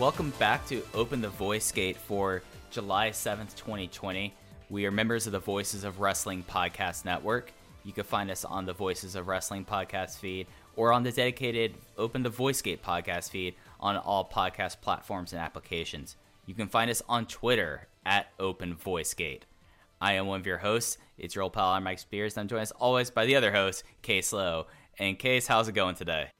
Welcome back to Open the Voice Gate for July 7th, 2020. We are members of the Voices of Wrestling Podcast Network. You can find us on the Voices of Wrestling podcast feed or on the dedicated Open the Voice Gate podcast feed on all podcast platforms and applications. You can find us on Twitter at Open Voice Gate. I am one of your hosts. It's your old pal, I'm Mike Spears. I'm joined as always by the other host, Case Lowe. And Case, how's it going today?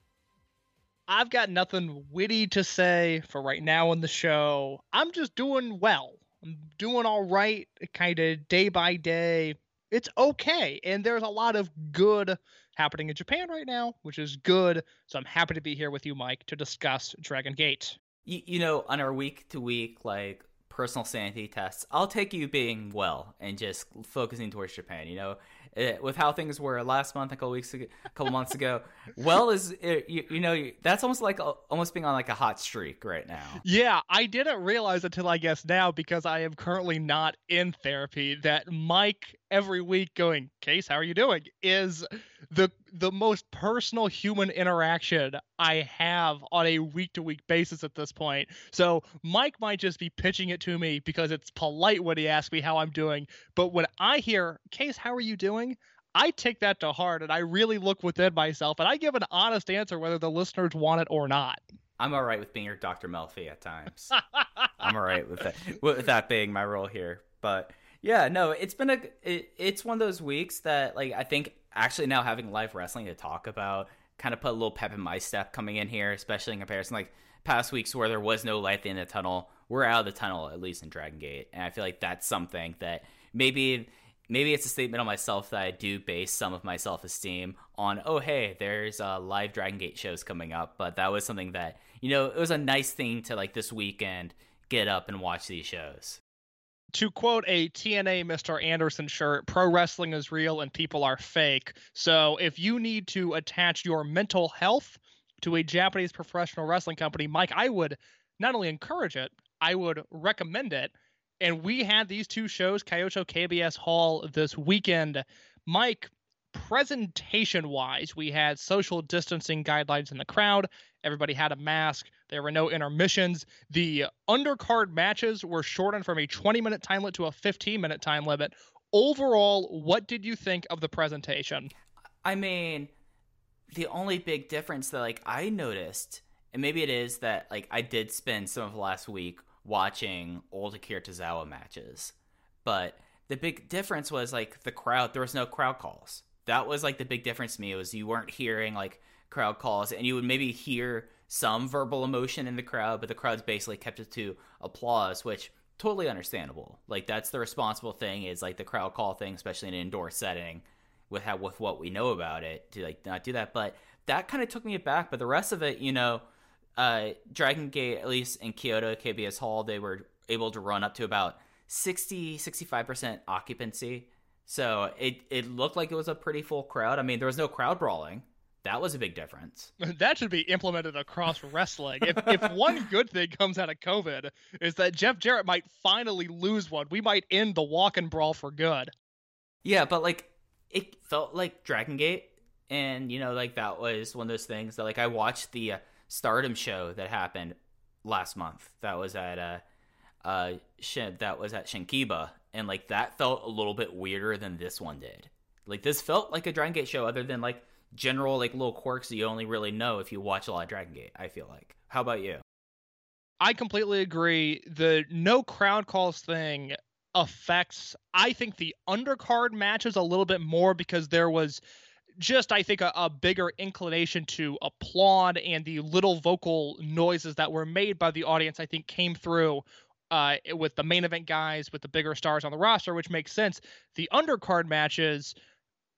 I've got nothing witty to say for right now on the show. I'm just doing well. I'm doing all right, kind of day by day. It's okay. And there's a lot of good happening in Japan right now, which is good. So I'm happy to be here with you, Mike, to discuss Dragon Gate. you, you know, on our week to week like personal sanity tests, I'll take you being well and just focusing towards Japan. You know, Eh, with how things were last month, a couple weeks ago, a couple months ago. Well, is eh, you, you know that's almost like almost being on like a hot streak right now. Yeah, I didn't realize until I guess now because I am currently not in therapy that Mike every week going, "Case, how are you doing?" is the the most personal human interaction I have on a week to week basis at this point. So Mike might just be pitching it to me because it's polite when he asks me how I'm doing, but when I hear, "Case, how are you doing?" I take that to heart and I really look within myself and I give an honest answer whether the listeners want it or not. I'm all right with being your Dr. Melfi at times. I'm all right with that, with that being my role here. But yeah, no, it's been a, it, it's one of those weeks that like I think actually now having live wrestling to talk about kind of put a little pep in my step coming in here, especially in comparison like past weeks where there was no light at the the tunnel. We're out of the tunnel at least in Dragon Gate, and I feel like that's something that maybe maybe it's a statement on myself that I do base some of my self esteem on. Oh, hey, there's uh, live Dragon Gate shows coming up, but that was something that you know it was a nice thing to like this weekend get up and watch these shows. To quote a TNA Mr. Anderson shirt, pro wrestling is real and people are fake. So if you need to attach your mental health to a Japanese professional wrestling company, Mike, I would not only encourage it, I would recommend it. And we had these two shows, Kyoto KBS Hall, this weekend. Mike, presentation wise, we had social distancing guidelines in the crowd. Everybody had a mask. There were no intermissions. The undercard matches were shortened from a 20 minute time limit to a 15 minute time limit. Overall, what did you think of the presentation? I mean, the only big difference that like I noticed, and maybe it is that like I did spend some of last week watching old Akira Tozawa matches, but the big difference was like the crowd. There was no crowd calls. That was like the big difference to me was you weren't hearing like crowd calls, and you would maybe hear some verbal emotion in the crowd, but the crowd's basically kept it to applause, which totally understandable. Like that's the responsible thing is like the crowd call thing, especially in an indoor setting with how with what we know about it to like not do that. But that kind of took me aback. But the rest of it, you know, uh, Dragon Gate, at least in Kyoto, KBS Hall, they were able to run up to about 60, 65% occupancy. So it, it looked like it was a pretty full crowd. I mean, there was no crowd brawling. That was a big difference. That should be implemented across wrestling. If, if one good thing comes out of COVID is that Jeff Jarrett might finally lose one, we might end the walk and brawl for good. Yeah, but like it felt like Dragon Gate, and you know, like that was one of those things that like I watched the uh, Stardom show that happened last month. That was at uh, uh, Shin- that was at Shinkiba, and like that felt a little bit weirder than this one did. Like this felt like a Dragon Gate show, other than like general like little quirks that you only really know if you watch a lot of Dragon Gate. I feel like. How about you? I completely agree. The no crowd calls thing affects, I think, the undercard matches a little bit more because there was just, I think, a, a bigger inclination to applaud, and the little vocal noises that were made by the audience, I think, came through uh, with the main event guys, with the bigger stars on the roster, which makes sense. The undercard matches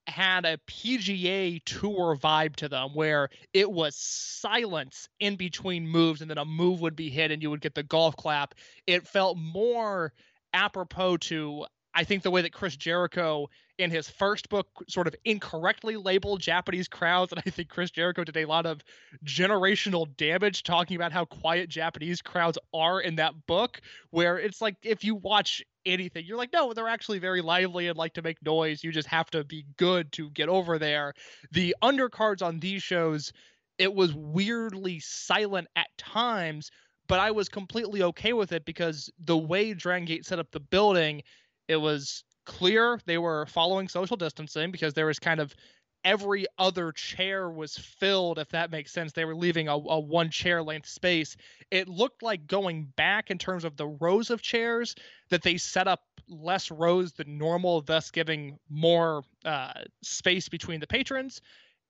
had a PGA tour vibe to them where it was silence in between moves and then a move would be hit and you would get the golf clap. It felt more apropos to I think the way that Chris Jericho in his first book sort of incorrectly labeled Japanese crowds, and I think Chris Jericho did a lot of generational damage talking about how quiet Japanese crowds are in that book, where it's like if you watch anything, you're like, no, they're actually very lively and like to make noise. You just have to be good to get over there. The undercards on these shows, it was weirdly silent at times, but I was completely okay with it because the way Dragon Gate set up the building it was clear they were following social distancing because there was kind of every other chair was filled if that makes sense. They were leaving a, a one chair length space. It looked like going back in terms of the rows of chairs that they set up less rows than normal thus giving more uh, space between the patrons.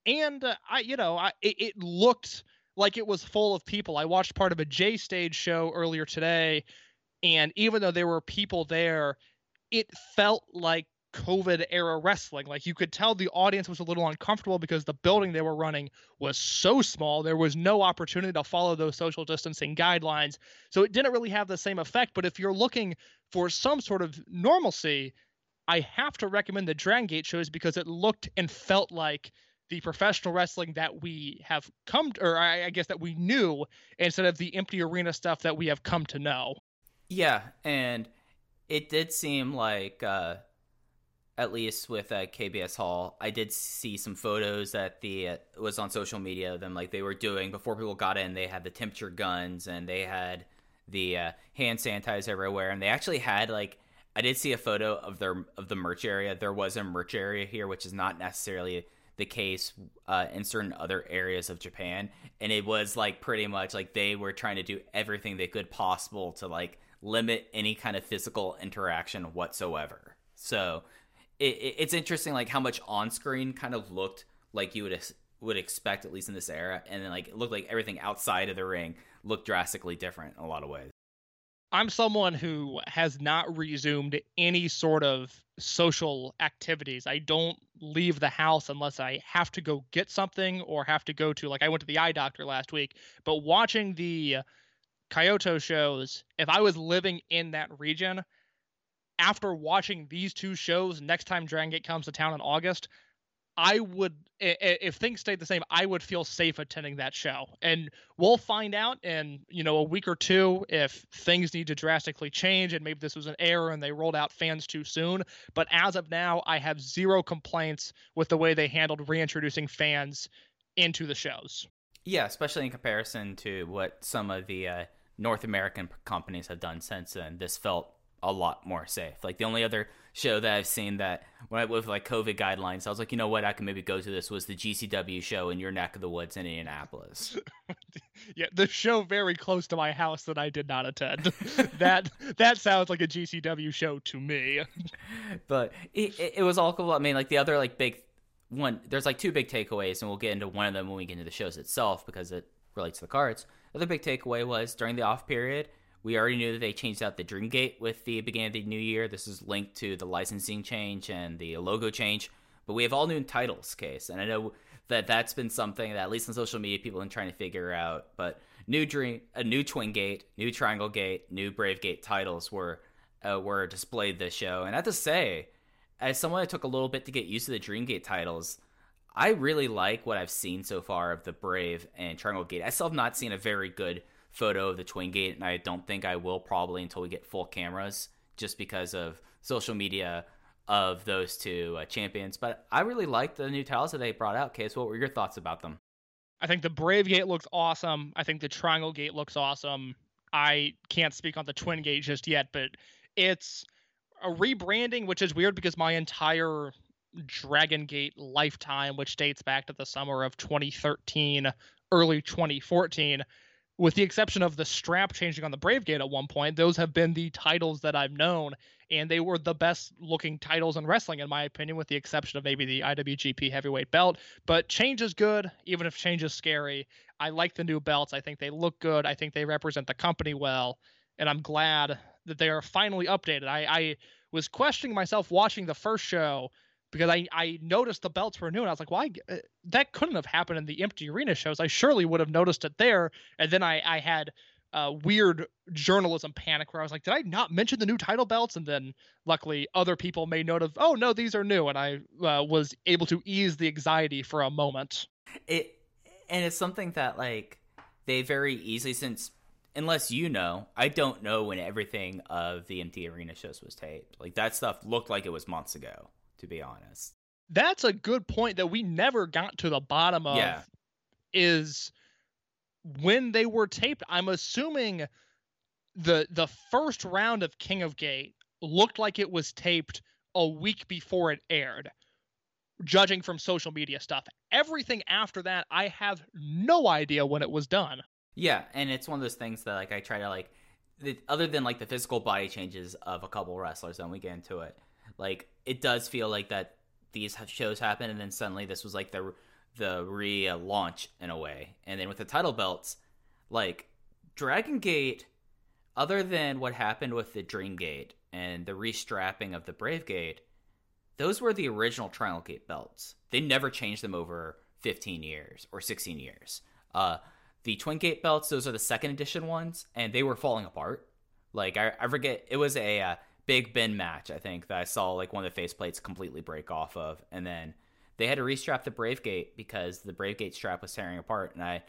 And uh, i you know I, it, it looked like it was full of people. I watched part of a j stage show earlier today and even though there were people there it felt like COVID era wrestling. Like you could tell the audience was a little uncomfortable because the building they were running was so small. There was no opportunity to follow those social distancing guidelines. So it didn't really have the same effect. But if you're looking for some sort of normalcy, I have to recommend the Dragon Gate shows because it looked and felt like the professional wrestling that we have come to, or I, guess that we knew instead of the empty arena stuff that we have come to know. Yeah, and it did seem like uh at least with uh, KBS Hall, I did see some photos that the uh, was on social media. Them like they were doing before people got in. They had the temperature guns and they had the uh, hand sanitizer everywhere. And they actually had like I did see a photo of their of the merch area. There was a merch area here, which is not necessarily the case uh, in certain other areas of Japan. And it was like pretty much like they were trying to do everything they could possible to like limit any kind of physical interaction whatsoever. So it, it, it's interesting, like how much on screen kind of looked like you would would expect, at least in this era, and then like it looked like everything outside of the ring looked drastically different in a lot of ways. I'm someone who has not resumed any sort of social activities. I don't leave the house unless I have to go get something or have to go to like I went to the eye doctor last week. But watching the Kyoto shows, if I was living in that region, after watching these two shows, next time Dragon Gate comes to town in August, I would, if things stayed the same, I would feel safe attending that show. And we'll find out in, you know, a week or two if things need to drastically change and maybe this was an error and they rolled out fans too soon. But as of now, I have zero complaints with the way they handled reintroducing fans into the shows. Yeah, especially in comparison to what some of the uh, North American companies have done since then. This felt a lot more safe. Like the only other show that I've seen that when I with like COVID guidelines, I was like, you know what, I can maybe go to this was the GCW show in your neck of the woods in Indianapolis. yeah, the show very close to my house that I did not attend. that that sounds like a GCW show to me. but it, it, it was all cool. I mean, like the other like big one, there's like two big takeaways, and we'll get into one of them when we get into the shows itself because it relates to the cards. The other big takeaway was during the off period, we already knew that they changed out the Dream Gate with the beginning of the new year. This is linked to the licensing change and the logo change. But we have all new titles, case, and I know that that's been something that at least on social media people have been trying to figure out. But new Dream, a new Twin Gate, new Triangle Gate, new Brave Gate titles were uh, were displayed this show, and I have to say, as someone that took a little bit to get used to the Dream Gate titles, I really like what I've seen so far of the Brave and Triangle Gate. I still have not seen a very good photo of the Twin Gate, and I don't think I will probably until we get full cameras, just because of social media of those two uh, champions. But I really like the new tiles that they brought out. Case, what were your thoughts about them? I think the Brave Gate looks awesome. I think the Triangle Gate looks awesome. I can't speak on the Twin Gate just yet, but it's a rebranding, which is weird because my entire Dragon Gate lifetime, which dates back to the summer of 2013, early 2014. With the exception of the strap changing on the Brave Gate at one point, those have been the titles that I've known, and they were the best looking titles in wrestling, in my opinion, with the exception of maybe the IWGP Heavyweight Belt. But change is good, even if change is scary. I like the new belts. I think they look good. I think they represent the company well, and I'm glad that they are finally updated. I, I was questioning myself watching the first show because I, I noticed the belts were new and I was like, why well, that couldn't have happened in the empty arena shows. I surely would have noticed it there. And then I, I had a weird journalism panic where I was like, did I not mention the new title belts? And then luckily other people made note of, oh no, these are new. And I uh, was able to ease the anxiety for a moment. It, and it's something that like they very easily, since unless you know, I don't know when everything of the empty arena shows was taped. Like that stuff looked like it was months ago to be honest. That's a good point that we never got to the bottom of. Yeah. Is when they were taped. I'm assuming the the first round of King of Gate looked like it was taped a week before it aired. Judging from social media stuff, everything after that, I have no idea when it was done. Yeah, and it's one of those things that like I try to like, the, other than like the physical body changes of a couple wrestlers, then we get into it like it does feel like that these shows happen and then suddenly this was like the the re-launch in a way. And then with the title belts like dragon gate other than what happened with the dream gate and the restrapping of the brave gate those were the original triangle gate belts. They never changed them over 15 years or 16 years. Uh the twin gate belts those are the second edition ones and they were falling apart. Like i, I forget it was a uh, Big Ben match, I think, that I saw like one of the faceplates completely break off of. And then they had to restrap the Brave Gate because the Brave Gate strap was tearing apart. And I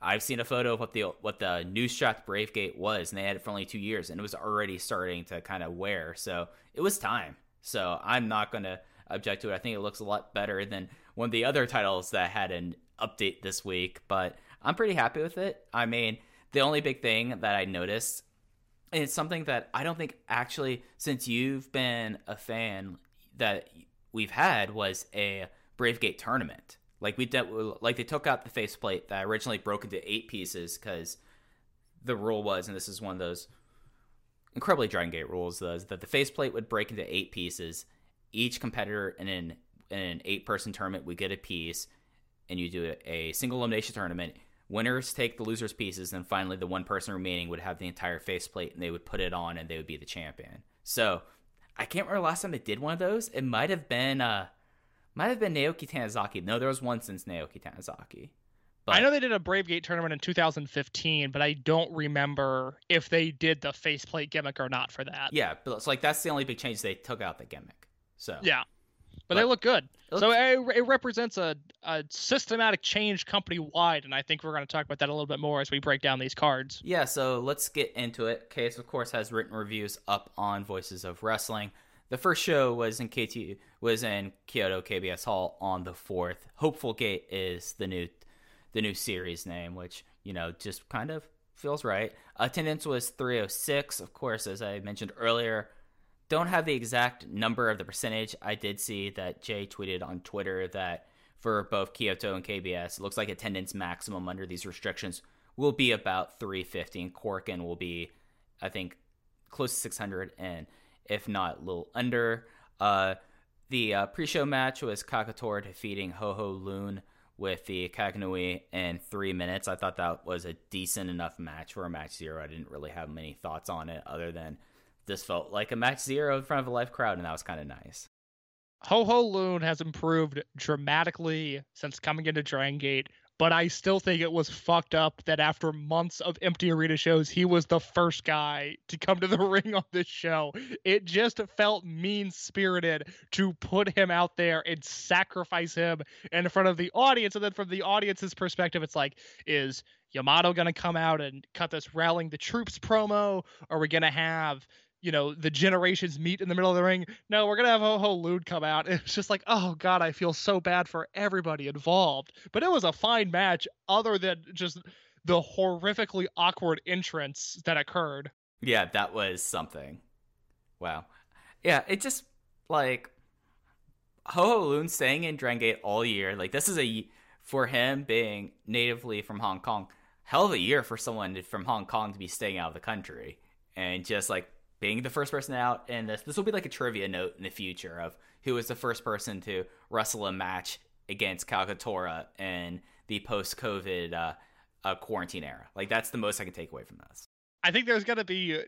I've seen a photo of what the what the new strapped Brave Gate was, and they had it for only two years, and it was already starting to kind of wear. So it was time. So I'm not gonna object to it. I think it looks a lot better than one of the other titles that had an update this week, but I'm pretty happy with it. I mean, the only big thing that I noticed it's something that I don't think actually since you've been a fan that we've had was a Bravegate tournament. Like we did, like they took out the faceplate that originally broke into eight pieces because the rule was, and this is one of those incredibly Dragon Gate rules, was that the faceplate would break into eight pieces. Each competitor in an in an eight person tournament would get a piece, and you do a single elimination tournament Winners take the losers' pieces, and finally the one person remaining would have the entire faceplate, and they would put it on, and they would be the champion. So I can't remember last time they did one of those. It might have been uh, might have been Naoki Tanizaki. No, there was one since Naoki Tanizaki. But, I know they did a Brave Gate tournament in 2015, but I don't remember if they did the faceplate gimmick or not for that. Yeah, but it's like that's the only big change they took out the gimmick. So yeah, but, they look good. It so it, it, represents a, a systematic change company wide, and I think we're going to talk about that a little bit more as we break down these cards. Yeah, so let's get into it. Case, of course, has written reviews up on Voices of Wrestling. The first show was in KT was in Kyoto KBS Hall on the fourth. Hopeful Gate is the new the new series name, which you know just kind of feels right. Attendance was 306, of course, as I mentioned earlier don't have the exact number of the percentage. I did see that Jay tweeted on Twitter that for both Kyoto and KBS, it looks like attendance maximum under these restrictions will be about 350, and Korakuen will be, I think, close to 600, and if not, a little under. Uh, the uh, pre-show match was Kagetora defeating Ho Ho Lun with the Kagenui in three minutes. I thought that was a decent enough match for a match zero. I didn't really have many thoughts on it other than this felt like a match zero in front of a live crowd, and that was kind of nice. Ho Ho Lun has improved dramatically since coming into Dragon Gate, but I still think it was fucked up that after months of empty arena shows, he was the first guy to come to the ring on this show. It just felt mean spirited to put him out there and sacrifice him in front of the audience. And then from the audience's perspective, it's like, is Yamato going to come out and cut this rallying the troops promo? Are we going to have you know the generations meet in the middle of the ring. No, we're gonna have Ho Ho Lun come out. It's just like, oh god, I feel so bad for everybody involved. But it was a fine match, other than just the horrifically awkward entrance that occurred. Yeah, that was something. Wow. Yeah, it just like Ho Ho Lun staying in Dragon Gate all year. Like this is a for him being natively from Hong Kong, hell of a year for someone from Hong Kong to be staying out of the country and just like being the first person out. And this this will be like a trivia note in the future of who was the first person to wrestle a match against Kagetora in the post COVID uh, uh, quarantine era. Like that's the most I can take away from this. I think there's going to be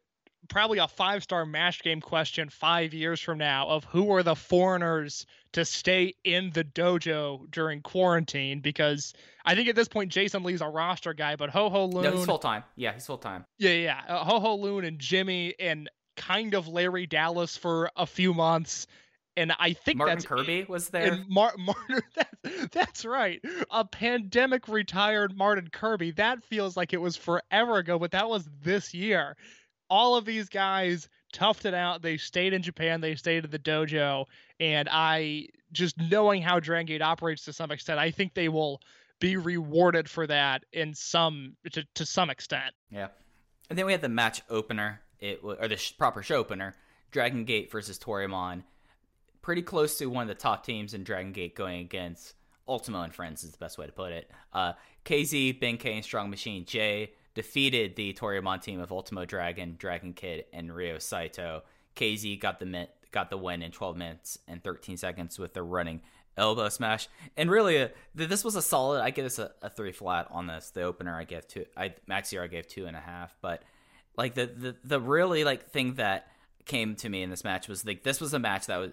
probably a five star match game question five years from now of who are the foreigners to stay in the dojo during quarantine because I think at this point Jason Lee's a roster guy, but Ho Ho Lun, No, he's full time. Yeah, he's full time. yeah, yeah, uh, Ho Ho Lun and Jimmy and kind of Larry Dallas for a few months, and I think Martin that's Kirby was there. and Mar- Martin, that's, that's right. A pandemic retired Martin Kirby. That feels like it was forever ago, but that was this year. All of these guys toughed it out. They stayed in Japan. They stayed at the dojo. And I just knowing how Dragon Gate operates to some extent, I think they will be rewarded for that in some to, to some extent. Yeah. And then we had the match opener, it or the sh- proper show opener, Dragon Gate versus Toryumon. Pretty close to one of the top teams in Dragon Gate going against Ultimo and Friends is the best way to put it. Uh, KZ, Benkei, and Strong Machine J defeated the Toryumon team of Ultimo Dragon, Dragon Kid, and Ryo Saito. KZ got the got the win in 12 minutes and 13 seconds with the running elbow smash. And really, uh, th- this was a solid. I give this a, a three flat on this. The opener, I gave two. I max I gave two and a half. But like the the the really like thing that came to me in this match was like this was a match that was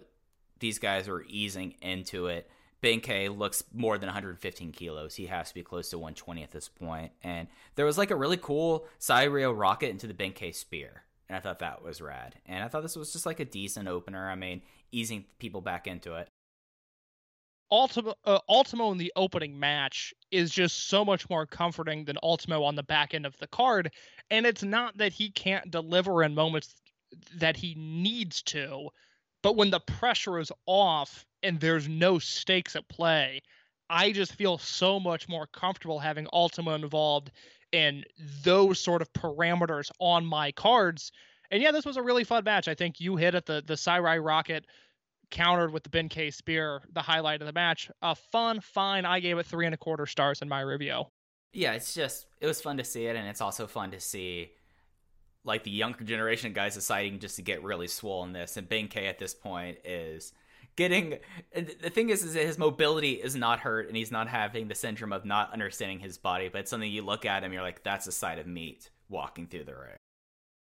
these guys were easing into it. Benkei looks more than 115 kilos. He has to be close to 120 at this point. And there was like a really cool Cyrio rocket into the Benkei spear. And I thought that was rad. And I thought this was just like a decent opener. I mean, easing people back into it. Ultimo, uh, Ultimo in the opening match is just so much more comforting than Ultimo on the back end of the card. And it's not that he can't deliver in moments that he needs to, but when the pressure is off and there's no stakes at play, I just feel so much more comfortable having Ultimo involved in those sort of parameters on my cards. And yeah, this was a really fun match. I think you hit at the the Sarai Rocket countered with the Benkei spear, the highlight of the match. A fun, fine. I gave it three and a quarter stars in my review. Yeah, it's just it was fun to see it, and it's also fun to see like the younger generation of guys deciding just to get really swollen this. And Benkei at this point is getting and the thing is is that his mobility is not hurt and he's not having the syndrome of not understanding his body, but it's something you look at him, you're like, that's a side of meat walking through the ring.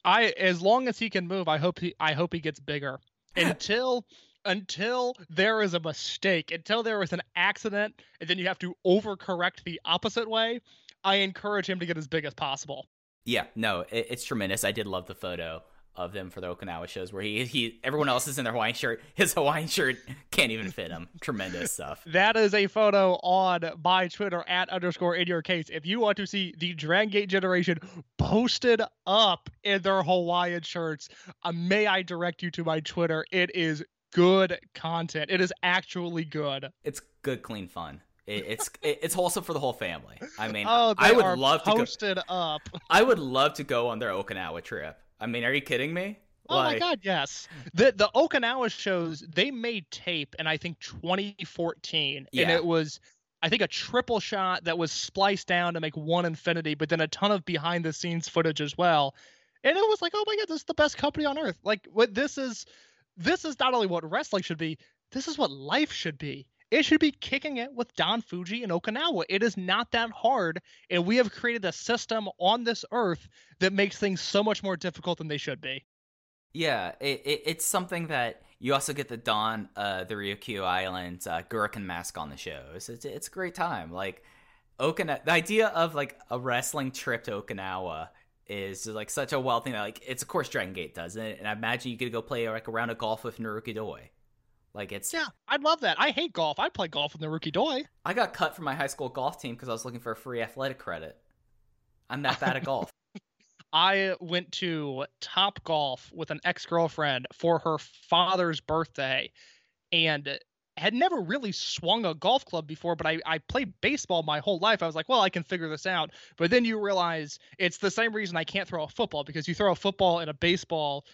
I as long as he can move, I hope he I hope he gets bigger. Until until there is a mistake, until there is an accident, and then you have to overcorrect the opposite way, I encourage him to get as big as possible. Yeah, no, it, it's tremendous. I did love the photo of them for the Okinawa shows where he he everyone else is in their Hawaiian shirt. His Hawaiian shirt can't even fit him. Tremendous stuff. That is a photo on my Twitter at underscore in your case. If you want to see the Dragon Gate generation posted up in their Hawaiian shirts, uh, may I direct you to my Twitter? It is good content. It is actually good. It's good, clean fun. It, it's it, it's wholesome for the whole family. I mean, Oh, I would love to. Go, up. I would love to go on their Okinawa trip. I mean, are you kidding me? Oh my god, yes. The the Okinawa shows they made tape in I think 2014, and it was I think a triple shot that was spliced down to make one infinity, but then a ton of behind the scenes footage as well. And it was like, oh my god, this is the best company on earth. Like what this is this is not only what wrestling should be, this is what life should be. It should be kicking it with Don Fuji and Okinawa. It is not that hard, and we have created a system on this earth that makes things so much more difficult than they should be. Yeah, it, it, it's something that you also get the Don, uh, the Ryukyu Islands uh, mask on the shows. It's it's a great time. Like Okinawa, the idea of like a wrestling trip to Okinawa is like such a wild thing. That, like it's of course Dragon Gate does it, and I imagine you could go play like a round of golf with Naruki Doi. Like it's Yeah, I'd love that. I hate golf. I'd play golf with rookie Doi. I got cut from my high school golf team because I was looking for a free athletic credit. I'm that bad at golf. I went to Top Golf with an ex girlfriend for her father's birthday and had never really swung a golf club before, but I, I played baseball my whole life. I was like, well, I can figure this out. But then you realize it's the same reason I can't throw a football because you throw a football and a baseball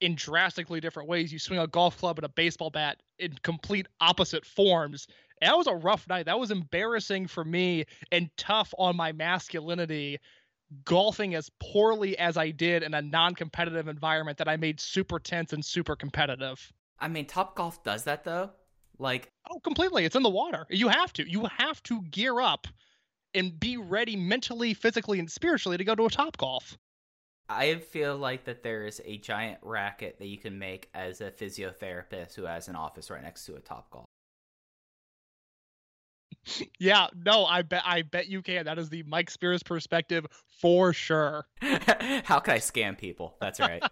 in drastically different ways. You swing a golf club and a baseball bat in complete opposite forms. And that was a rough night. That was embarrassing for me and tough on my masculinity golfing as poorly as I did in a non-competitive environment that I made super tense and super competitive. I mean, Top Golf does that though. Like, Oh, completely. It's in the water. You have to. You have to gear up and be ready mentally, physically, and spiritually to go to a top golf. I feel like that there is a giant racket that you can make as a physiotherapist who has an office right next to a Top Golf. Yeah, no, I bet I bet you can. That is the Mike Spears perspective for sure. How can I scam people? That's right.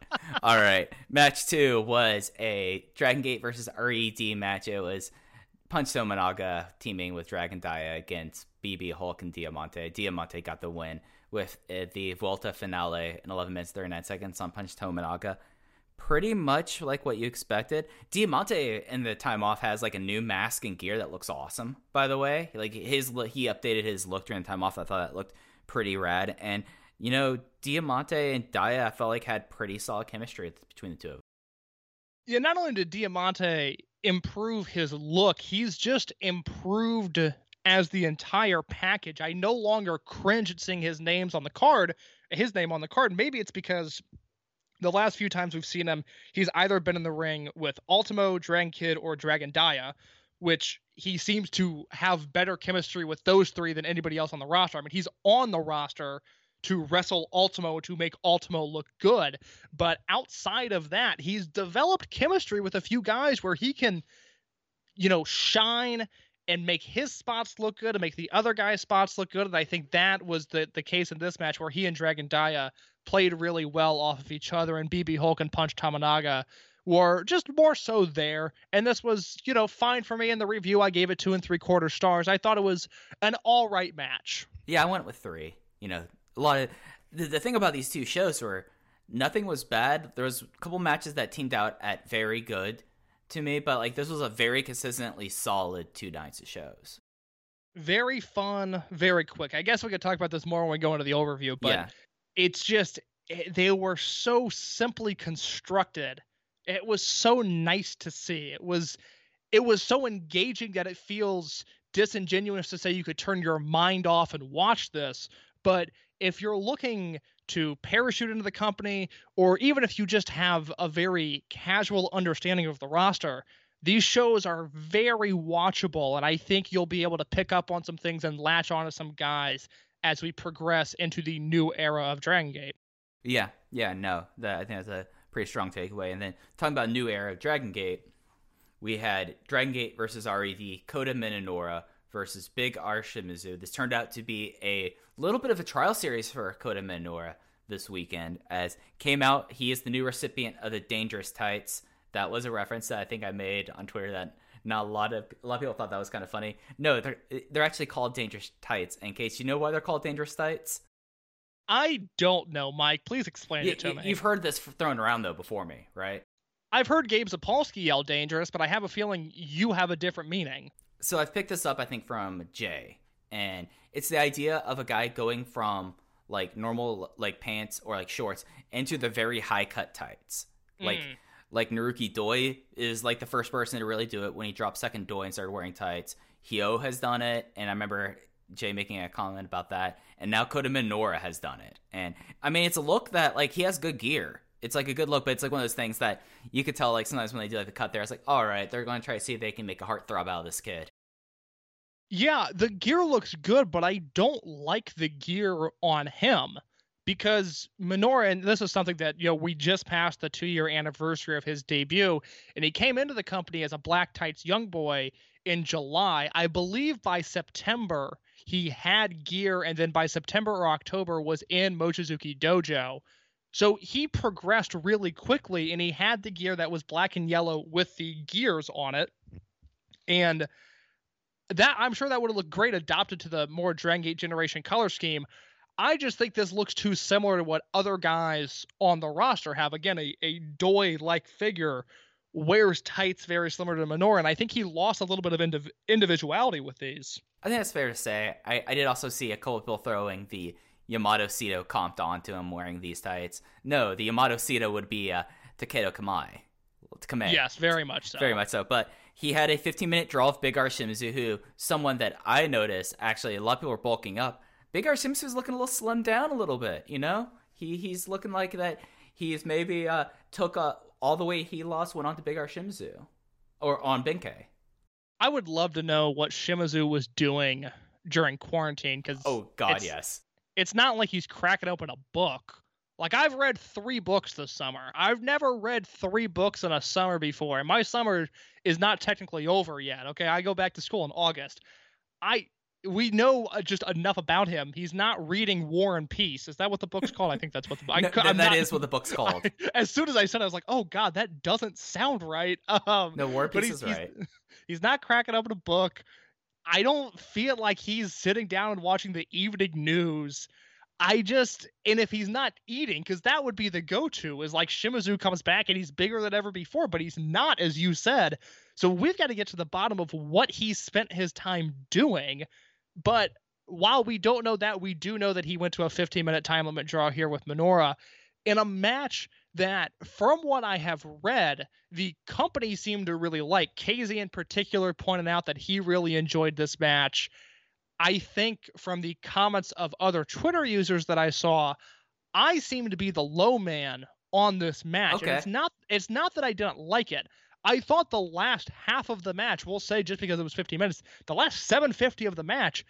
All right. Match two was a Dragon Gate versus RED match. It was Punch Tominaga teaming with Dragon Dia against BB Hulk and Diamante. Diamante got the win with uh, the Volta finale in 11 minutes 39 seconds on Punch Tominaga. Pretty much like what you expected. Diamante in the time off has like a new mask and gear that looks awesome. By the way, like his he updated his look during the time off. I thought that looked pretty rad. And you know, Diamante and Dia, I felt like had pretty solid chemistry between the two of them. Yeah, not only did Diamante improve his look, he's just improved as the entire package. I no longer cringe at seeing his names on the card, his name on the card. Maybe it's because the last few times we've seen him, he's either been in the ring with Ultimo, Dragon Kid, or Dragon Dia, which he seems to have better chemistry with those three than anybody else on the roster. I mean, he's on the roster to wrestle Ultimo to make Ultimo look good. But outside of that, he's developed chemistry with a few guys where he can, you know, shine and make his spots look good and make the other guy's spots look good. And I think that was the the case in this match where he and Dragon Dia played really well off of each other and BB Hulk and Punch Tominaga were just more so there. And this was, you know, fine for me in the review. I gave it two and three quarter stars. I thought it was an all right match. Yeah, I went with three. You know, a lot of the, the thing about these two shows were nothing was bad. There was a couple matches that teamed out at very good to me, but like this was a very consistently solid two nights of shows. Very fun, very quick. I guess we could talk about this more when we go into the overview, but yeah, it's just eh, they were so simply constructed. It was so nice to see. It was it was so engaging that it feels disingenuous to say you could turn your mind off and watch this, but if you're looking to parachute into the company or even if you just have a very casual understanding of the roster, these shows are very watchable and I think you'll be able to pick up on some things and latch onto some guys as we progress into the new era of Dragon Gate. yeah, yeah. No, that I think that's a pretty strong takeaway. And then talking about new era of Dragon Gate, we had Dragon Gate versus RED, Kota Minoura versus Big R Shimizu. This turned out to be a little bit of a trial series for Kota Minoura this weekend, as came out he is the new recipient of the Dangerous Tights. That was a reference that I think I made on Twitter that not a lot of a lot of people thought that was kind of funny. No, they're they're actually called Dangerous Tights. In case you know why they're called Dangerous Tights, I don't know, Mike. Please explain you, it to me. you've heard this thrown around though before me, right? I've heard Gabe Sapolsky yell dangerous, but I have a feeling you have a different meaning. so I've picked this up, I think, from Jay, and it's the idea of a guy going from like normal like pants or like shorts into the very high cut tights. Like Mm. Like Naruki Doi is like the first person to really do it when he dropped second Doi and started wearing tights. Hyo has done it, and I remember Jay making a comment about that. And now Kota Minoura has done it, and I mean it's a look that like he has good gear. It's like a good look, but it's like one of those things that you could tell like sometimes when they do like the cut there, it's like all right, they're going to try to see if they can make a heart throb out of this kid. Yeah, the gear looks good, but I don't like the gear on him because Minoura, and this is something that, you know, we just passed the two year anniversary of his debut, and he came into the company as a Black Tights young boy in July. I believe by September he had gear, and then by September or October was in Mochizuki Dojo. So he progressed really quickly, and he had the gear that was black and yellow with the gears on it. And that I'm sure that would have looked great adopted to the more Dragon Gate generation color scheme. I just think this looks too similar to what other guys on the roster have. Again, a, a Doi like figure wears tights very similar to Minoura, and I think he lost a little bit of indiv- individuality with these. I think that's fair to say. I, I did also see a couple people throwing the Yamato Sito comped onto him wearing these tights. No, the Yamato Sito would be uh, Takedo Kamai. Kamei. Yes, very much so. Very much so. But he had a 15 minute draw of Big R Shimizu, who someone that I noticed actually a lot of people were bulking up. Big R Shimizu is looking a little slimmed down a little bit. You know, he he's looking like that. He's maybe uh, took uh, all the weight he lost went on to Big R Shimizu or on Benkei. I would love to know what Shimizu was doing during quarantine because Oh God, it's, yes. it's not like he's cracking open a book. Like I've read three books this summer. I've never read three books in a summer before, and my summer is not technically over yet. Okay, I go back to school in August. I we know uh, just enough about him. He's not reading War and Peace. Is that what the book's called? I think that's what the I, No, that not- is what the book's called. as soon as I said, it, I was like, "Oh God, that doesn't sound right." Um, No, War Piece he's, is he's- right. He's not cracking open a book. I don't feel like he's sitting down and watching the evening news. I just and if he's not eating, because that would be the go-to, is like Shimizu comes back and he's bigger than ever before, but he's not, as you said. So we've got to get to the bottom of what he spent his time doing. But while we don't know that, we do know that he went to a 15-minute time limit draw here with Minoura in a match that, from what I have read, the company seemed to really like. Casey, in particular, pointed out that he really enjoyed this match. I think from the comments of other Twitter users that I saw, I seem to be the low man on this match. Okay. And it's not it's not that I didn't like it. I thought the last half of the match, we'll say just because it was 15 minutes, the last 750 of the match,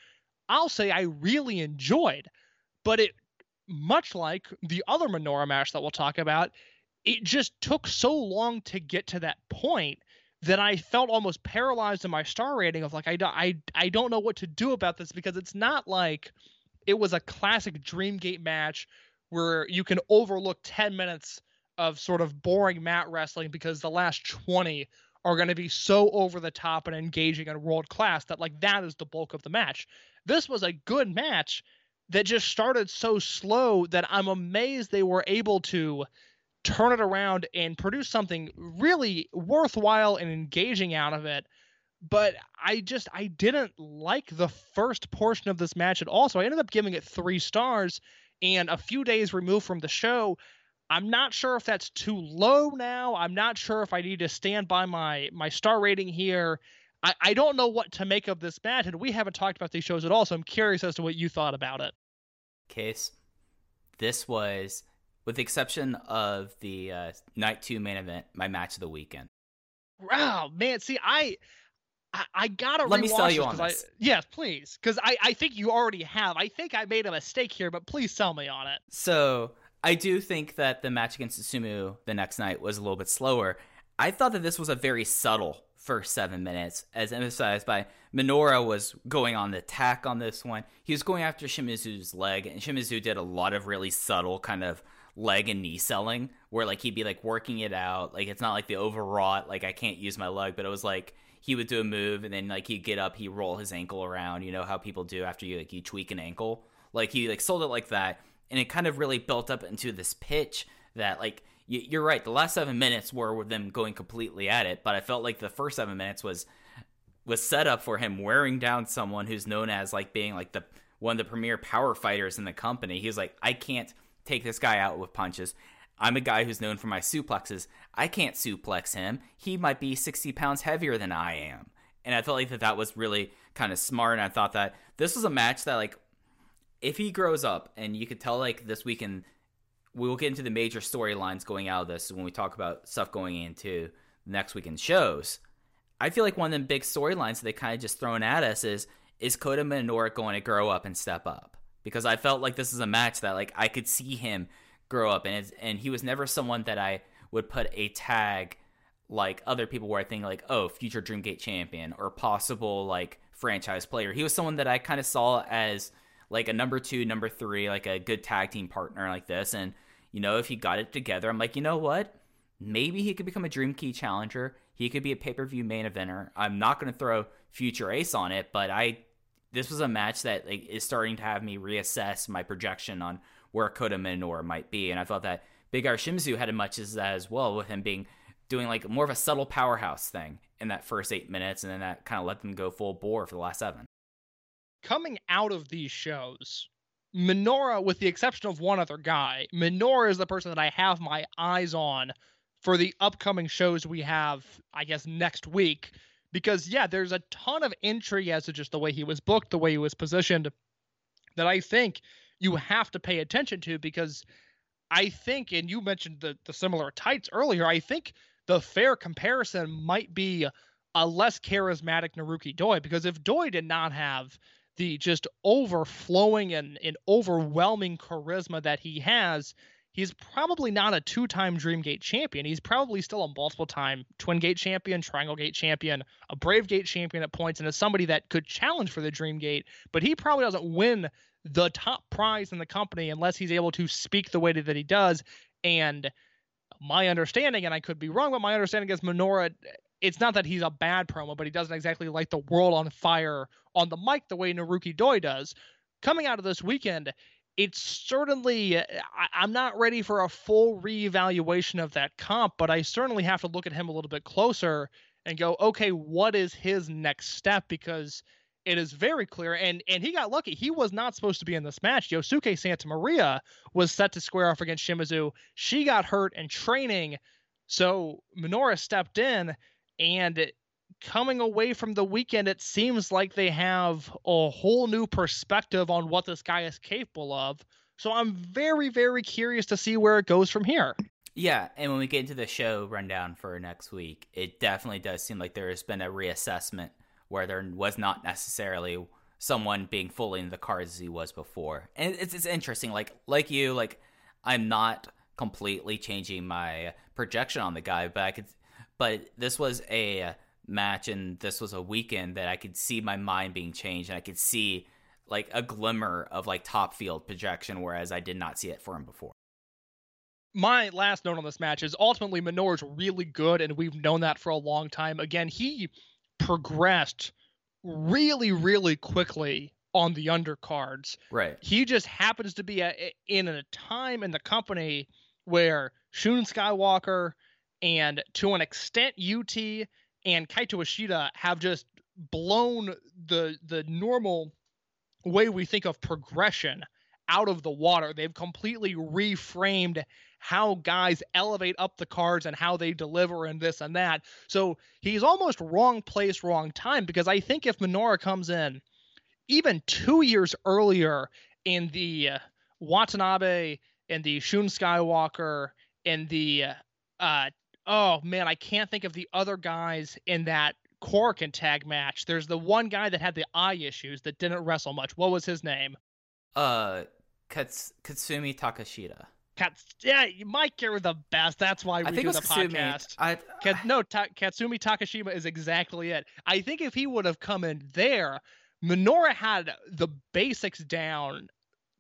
I'll say I really enjoyed. But it much like the other Minoura match that we'll talk about, it just took so long to get to that point that I felt almost paralyzed in my star rating of like I, don't- I, I don't know what to do about this because it's not like it was a classic Dreamgate match where you can overlook 10 minutes of sort of boring mat wrestling because the last 20 are going to be so over the top and engaging and world class that like that is the bulk of the match. This was a good match that just started so slow that I'm amazed they were able to turn it around and produce something really worthwhile and engaging out of it. But I just I didn't like the first portion of this match at all. So I ended up giving it three stars. And a few days removed from the show, I'm not sure if that's too low now. I'm not sure if I need to stand by my my star rating here. I, I don't know what to make of this match, and we haven't talked about these shows at all, so I'm curious as to what you thought about it. Case. This was, with the exception of the uh, night two main event, my match of the weekend. Wow, man. See, I I, I gotta Let me sell you this on 'cause I- this. yes, please, because I I think you already have. I think I made a mistake here, but please sell me on it. So I do think that the match against Susumu the next night was a little bit slower. I thought that this was a very subtle first seven minutes, as emphasized by Minoura was going on the attack on this one. He was going after Shimizu's leg, and Shimizu did a lot of really subtle kind of leg and knee selling, where like he'd be like working it out. Like it's not like the overwrought, like I can't use my leg, but it was like he would do a move and then like he'd get up, he'd roll his ankle around. You know how people do after you like you tweak an ankle. Like he like sold it like that, and it kind of really built up into this pitch that like you're right. The last seven minutes were with them going completely at it, but I felt like the first seven minutes was was set up for him wearing down someone who's known as like being like the one of the premier power fighters in the company. He's like, I can't take this guy out with punches. I'm a guy who's known for my suplexes. I can't suplex him. He might be 60 pounds heavier than I am. And I felt like that that was really kind of smart. And I thought that this was a match that like if he grows up and you could tell like this weekend we will get into the major storylines going out of this when we talk about stuff going into next weekend shows. I feel like one of them big storylines that they kind of just thrown at us is is Kota Minoura going to grow up and step up? Because I felt like this is a match that like I could see him grow up and and he was never someone that I would put a tag like other people where I think like oh future Dreamgate champion or possible like franchise player. He was someone that I kind of saw as like a number 2, number 3, like a good tag team partner like this and you know if he got it together I'm like you know what? Maybe he could become a Dream Gate challenger. He could be a pay-per-view main eventer. I'm not going to throw future ace on it, but I this was a match that like is starting to have me reassess my projection on where Kota Minoura might be, and I thought that Big R Shimizu had as much as that as well, with him being doing like more of a subtle powerhouse thing in that first eight minutes, and then that kind of let them go full bore for the last seven. Coming out of these shows, Minoura, with the exception of one other guy, Minoura is the person that I have my eyes on for the upcoming shows we have, I guess, next week. Because, yeah, there's a ton of intrigue as to just the way he was booked, the way he was positioned, that I think you have to pay attention to because I think, and you mentioned the, the similar tights earlier, I think the fair comparison might be a less charismatic Naruki Doi because if Doi did not have the just overflowing and, and overwhelming charisma that he has, he's probably not a two-time Dreamgate champion. He's probably still a multiple-time Twin Gate champion, Triangle Gate champion, a Brave Gate champion at points, and is somebody that could challenge for the Dreamgate. But he probably doesn't win the top prize in the company unless he's able to speak the way that he does. And my understanding, and I could be wrong, but my understanding is Minoura. It's not that he's a bad promo, but he doesn't exactly light the world on fire on the mic the way Naruki Doi does. Coming out of this weekend, it's certainly I, I'm not ready for a full reevaluation of that comp, but I certainly have to look at him a little bit closer and go, okay, what is his next step? Because it is very clear, and and he got lucky. He was not supposed to be in this match. Yosuke Santa Maria was set to square off against Shimizu. She got hurt in training, so Minoura stepped in, and coming away from the weekend, it seems like they have a whole new perspective on what this guy is capable of. So I'm very, very curious to see where it goes from here. Yeah, and when we get into the show rundown for next week, it definitely does seem like there has been a reassessment where there was not necessarily someone being fully in the cards as he was before. And it's it's interesting. Like like you, like I'm not completely changing my projection on the guy, but I could but this was a match and this was a weekend that I could see my mind being changed and I could see like a glimmer of like top field projection, whereas I did not see it for him before. My last note on this match is ultimately Minoura's really good, and we've known that for a long time. Again, he progressed really, really quickly on the undercards. Right. He just happens to be a, in a time in the company where Shun Skywalker and to an extent UT and Kaito Ishida have just blown the the normal way we think of progression out of the water. They've completely reframed how guys elevate up the cards and how they deliver and this and that. So he's almost wrong place, wrong time because I think if Minoura comes in even two years earlier in the uh, Watanabe and the Shun Skywalker and the uh, oh man, I can't think of the other guys in that Korakuen tag match. There's the one guy that had the eye issues that didn't wrestle much. What was his name? Uh Kats- Katsumi Takashita. Kats- yeah, Mike, you're the best. That's why we I think do it was the Katsumi. podcast. I, Kat- no, Ta- Katsumi Takashima is exactly it. I think if he would have come in there, Minoura had the basics down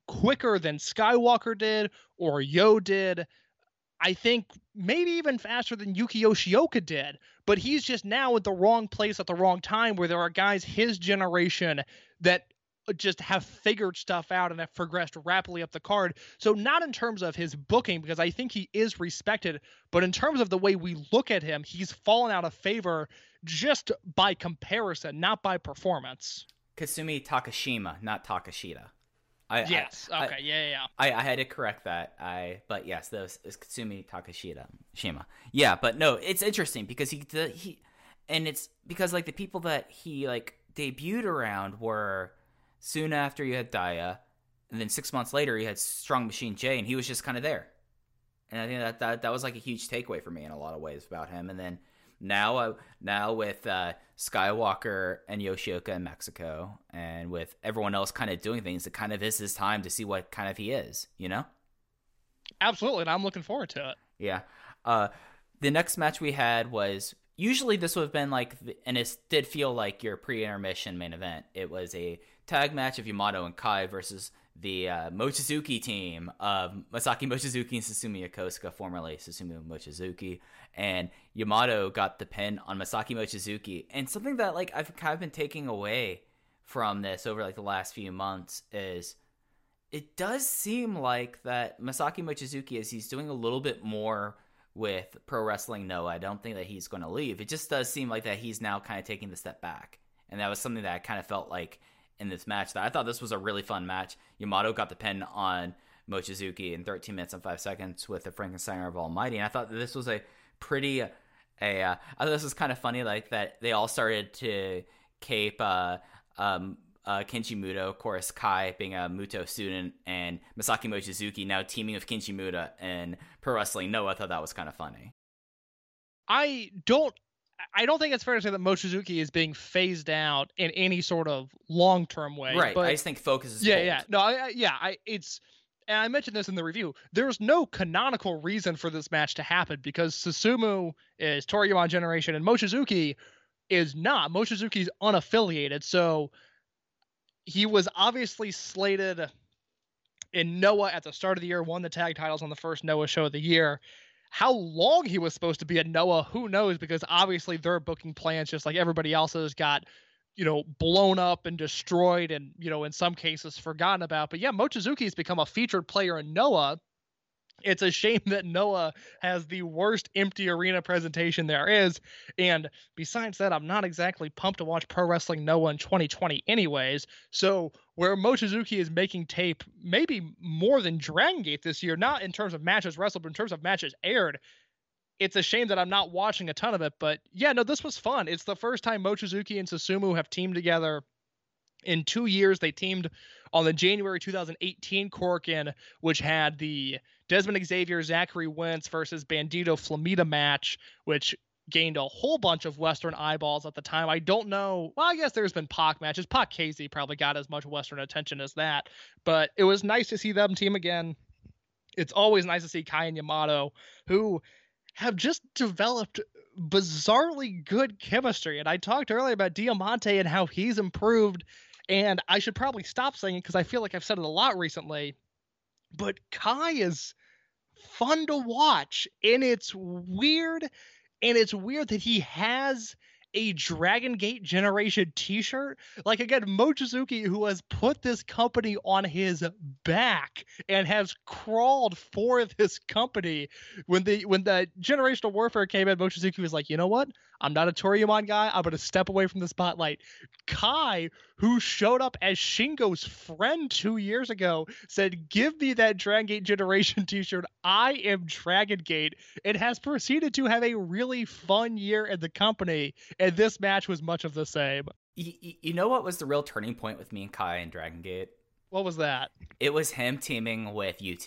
quicker than Skywalker did or Yo did. I think maybe even faster than Yuki Yoshioka did. But he's just now at the wrong place at the wrong time where there are guys his generation that just have figured stuff out and have progressed rapidly up the card. So not in terms of his booking because I think he is respected, but in terms of the way we look at him, he's fallen out of favor just by comparison, not by performance. Katsumi Takashima, not Takashita. I, I- Yes. I- okay. yeah. Yeah. yeah. I, I had to correct that. I but yes, those is Katsumi Takashita Shima. Yeah, but no, it's interesting because he the, he and it's because like the people that he like debuted around were soon after you had Daya, and then six months later you had Strong Machine J, and he was just kind of there. And I think that, that that was like a huge takeaway for me in a lot of ways about him. And then now uh, now with uh, Skywalker and Yoshioka in Mexico, and with everyone else kind of doing things, it kind of is his time to see what kind of he is, you know? Absolutely. And I'm looking forward to it. Yeah. Uh, the next match we had was usually this would have been like, and it did feel like your pre-intermission main event. It was a tag match of Yamato and Kai versus the uh, Mochizuki team of Masaki Mochizuki and Susumu Yokosuka, formerly Susumu Mochizuki. And Yamato got the pin on Masaki Mochizuki. And something that like I've kind of been taking away from this over like the last few months is it does seem like that Masaki Mochizuki is he's doing a little bit more with pro wrestling. No, I don't think that he's going to leave. It just does seem like that he's now kind of taking the step back, and that was something that I kind of felt like in this match. That I thought this was a really fun match. Yamato got the pin on Mochizuki in 13 minutes and five seconds with the Frankensteiner of Almighty, and I thought this was a pretty. A, uh, I thought this was kind of funny, like that they all started to cape uh, um, uh, Kenji Muto, of course, Kai being a Muto student, and Masaki Mochizuki now teaming with Kenji Muto and Pro Wrestling Noah. I thought that was kind of funny. I don't I don't think it's fair to say that Mochizuki is being phased out in any sort of long term way. Right. But I just think focus is yeah, pulled. yeah. No, I, I- yeah, I it's and I mentioned this in the review. There's no canonical reason for this match to happen because Susumu is Toryumon generation and Mochizuki is not. Mochizuki's unaffiliated, so he was obviously slated in Noah at the start of the year, won the tag titles on the first Noah show of the year. How long he was supposed to be at Noah, who knows? Because obviously their booking plans, just like everybody else's, got you know blown up and destroyed, and you know in some cases forgotten about. But yeah, Mochizuki's become a featured player in Noah. It's a shame that Noah has the worst empty arena presentation there is. And besides that, I'm not exactly pumped to watch Pro Wrestling Noah in 2020, anyways. So, where Mochizuki is making tape, maybe more than Dragon Gate this year, not in terms of matches wrestled, but in terms of matches aired, it's a shame that I'm not watching a ton of it. But yeah, no, this was fun. It's the first time Mochizuki and Susumu have teamed together in two years. They teamed on the January 2018 Korakuen, which had the Desmond Xavier Zachary Wentz versus Bandido Flamita match, which gained a whole bunch of Western eyeballs at the time. I don't know. Well, I guess there's been Pac matches. Pac Casey probably got as much Western attention as that, but it was nice to see them team again. It's always nice to see Kai and Yamato, who have just developed bizarrely good chemistry. And I talked earlier about Diamante and how he's improved. And I should probably stop saying it because I feel like I've said it a lot recently. But Kai is fun to watch. And it's weird. And it's weird that he has a Dragon Gate Generation t shirt. Like, again, Mochizuki, who has put this company on his back and has crawled for this company. When the when the generational warfare came in, Mochizuki was like, you know what? I'm not a Toryumon guy. I'm gonna step away from the spotlight. Kai, who showed up as Shingo's friend two years ago, said, "Give me that Dragon Gate Generation T-shirt. I am Dragon Gate." It has proceeded to have a really fun year at the company, and this match was much of the same. Y- y- you know what was the real turning point with me and Kai and Dragon Gate? What was that? It was him teaming with UT.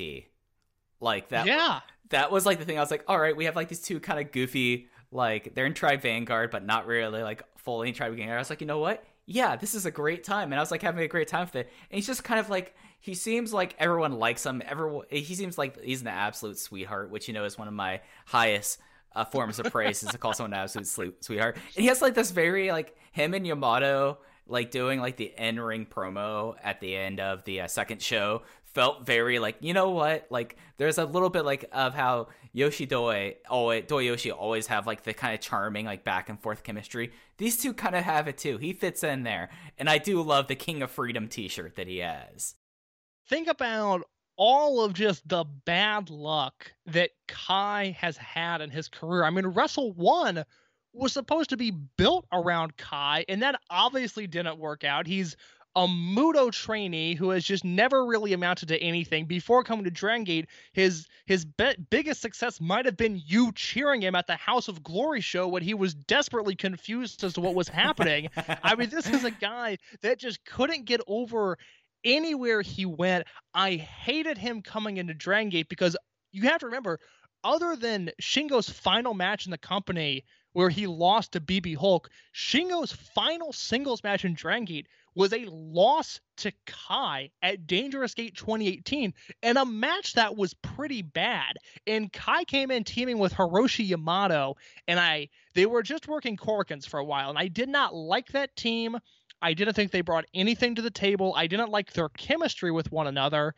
Like that. yeah, that was like the thing. I was like, all right, we have like these two kind of goofy, like they're in Tribe Vanguard, but not really like fully in Tribe Vanguard. I was like, you know what? Yeah, this is a great time, and I was like having a great time with it. And he's just kind of like he seems like everyone likes him. Everyone he seems like he's an absolute sweetheart, which you know is one of my highest uh, forms of praise is to call someone an absolute sweet- sweetheart. And he has like this very like him and Yamato like doing like the in ring promo at the end of the uh, second show felt very like you know what like there's a little bit like of how Yoshi Doi oh, always Doi Yoshi always have like the kind of charming like back and forth chemistry. These two kind of have it too. He fits in there, and I do love the King of Freedom T-shirt that he has. think about all of just the bad luck that Kai has had in his career. I mean, Wrestle One was supposed to be built around Kai, and that obviously didn't work out. He's a Muto trainee who has just never really amounted to anything. Before coming to Dragon Gate, his his be- biggest success might have been you cheering him at the House of Glory show when he was desperately confused as to what was happening. I mean, this is a guy that just couldn't get over anywhere he went. I hated him coming into Dragon Gate because you have to remember, other than Shingo's final match in the company where he lost to BB Hulk, Shingo's final singles match in Dragon Gate was a loss to Kai at Dangerous Gate 2018 and a match that was pretty bad. And Kai came in teaming with Hiroshi Yamato and I they were just working Korakuens for a while and I did not like that team. I didn't think they brought anything to the table. I didn't like their chemistry with one another.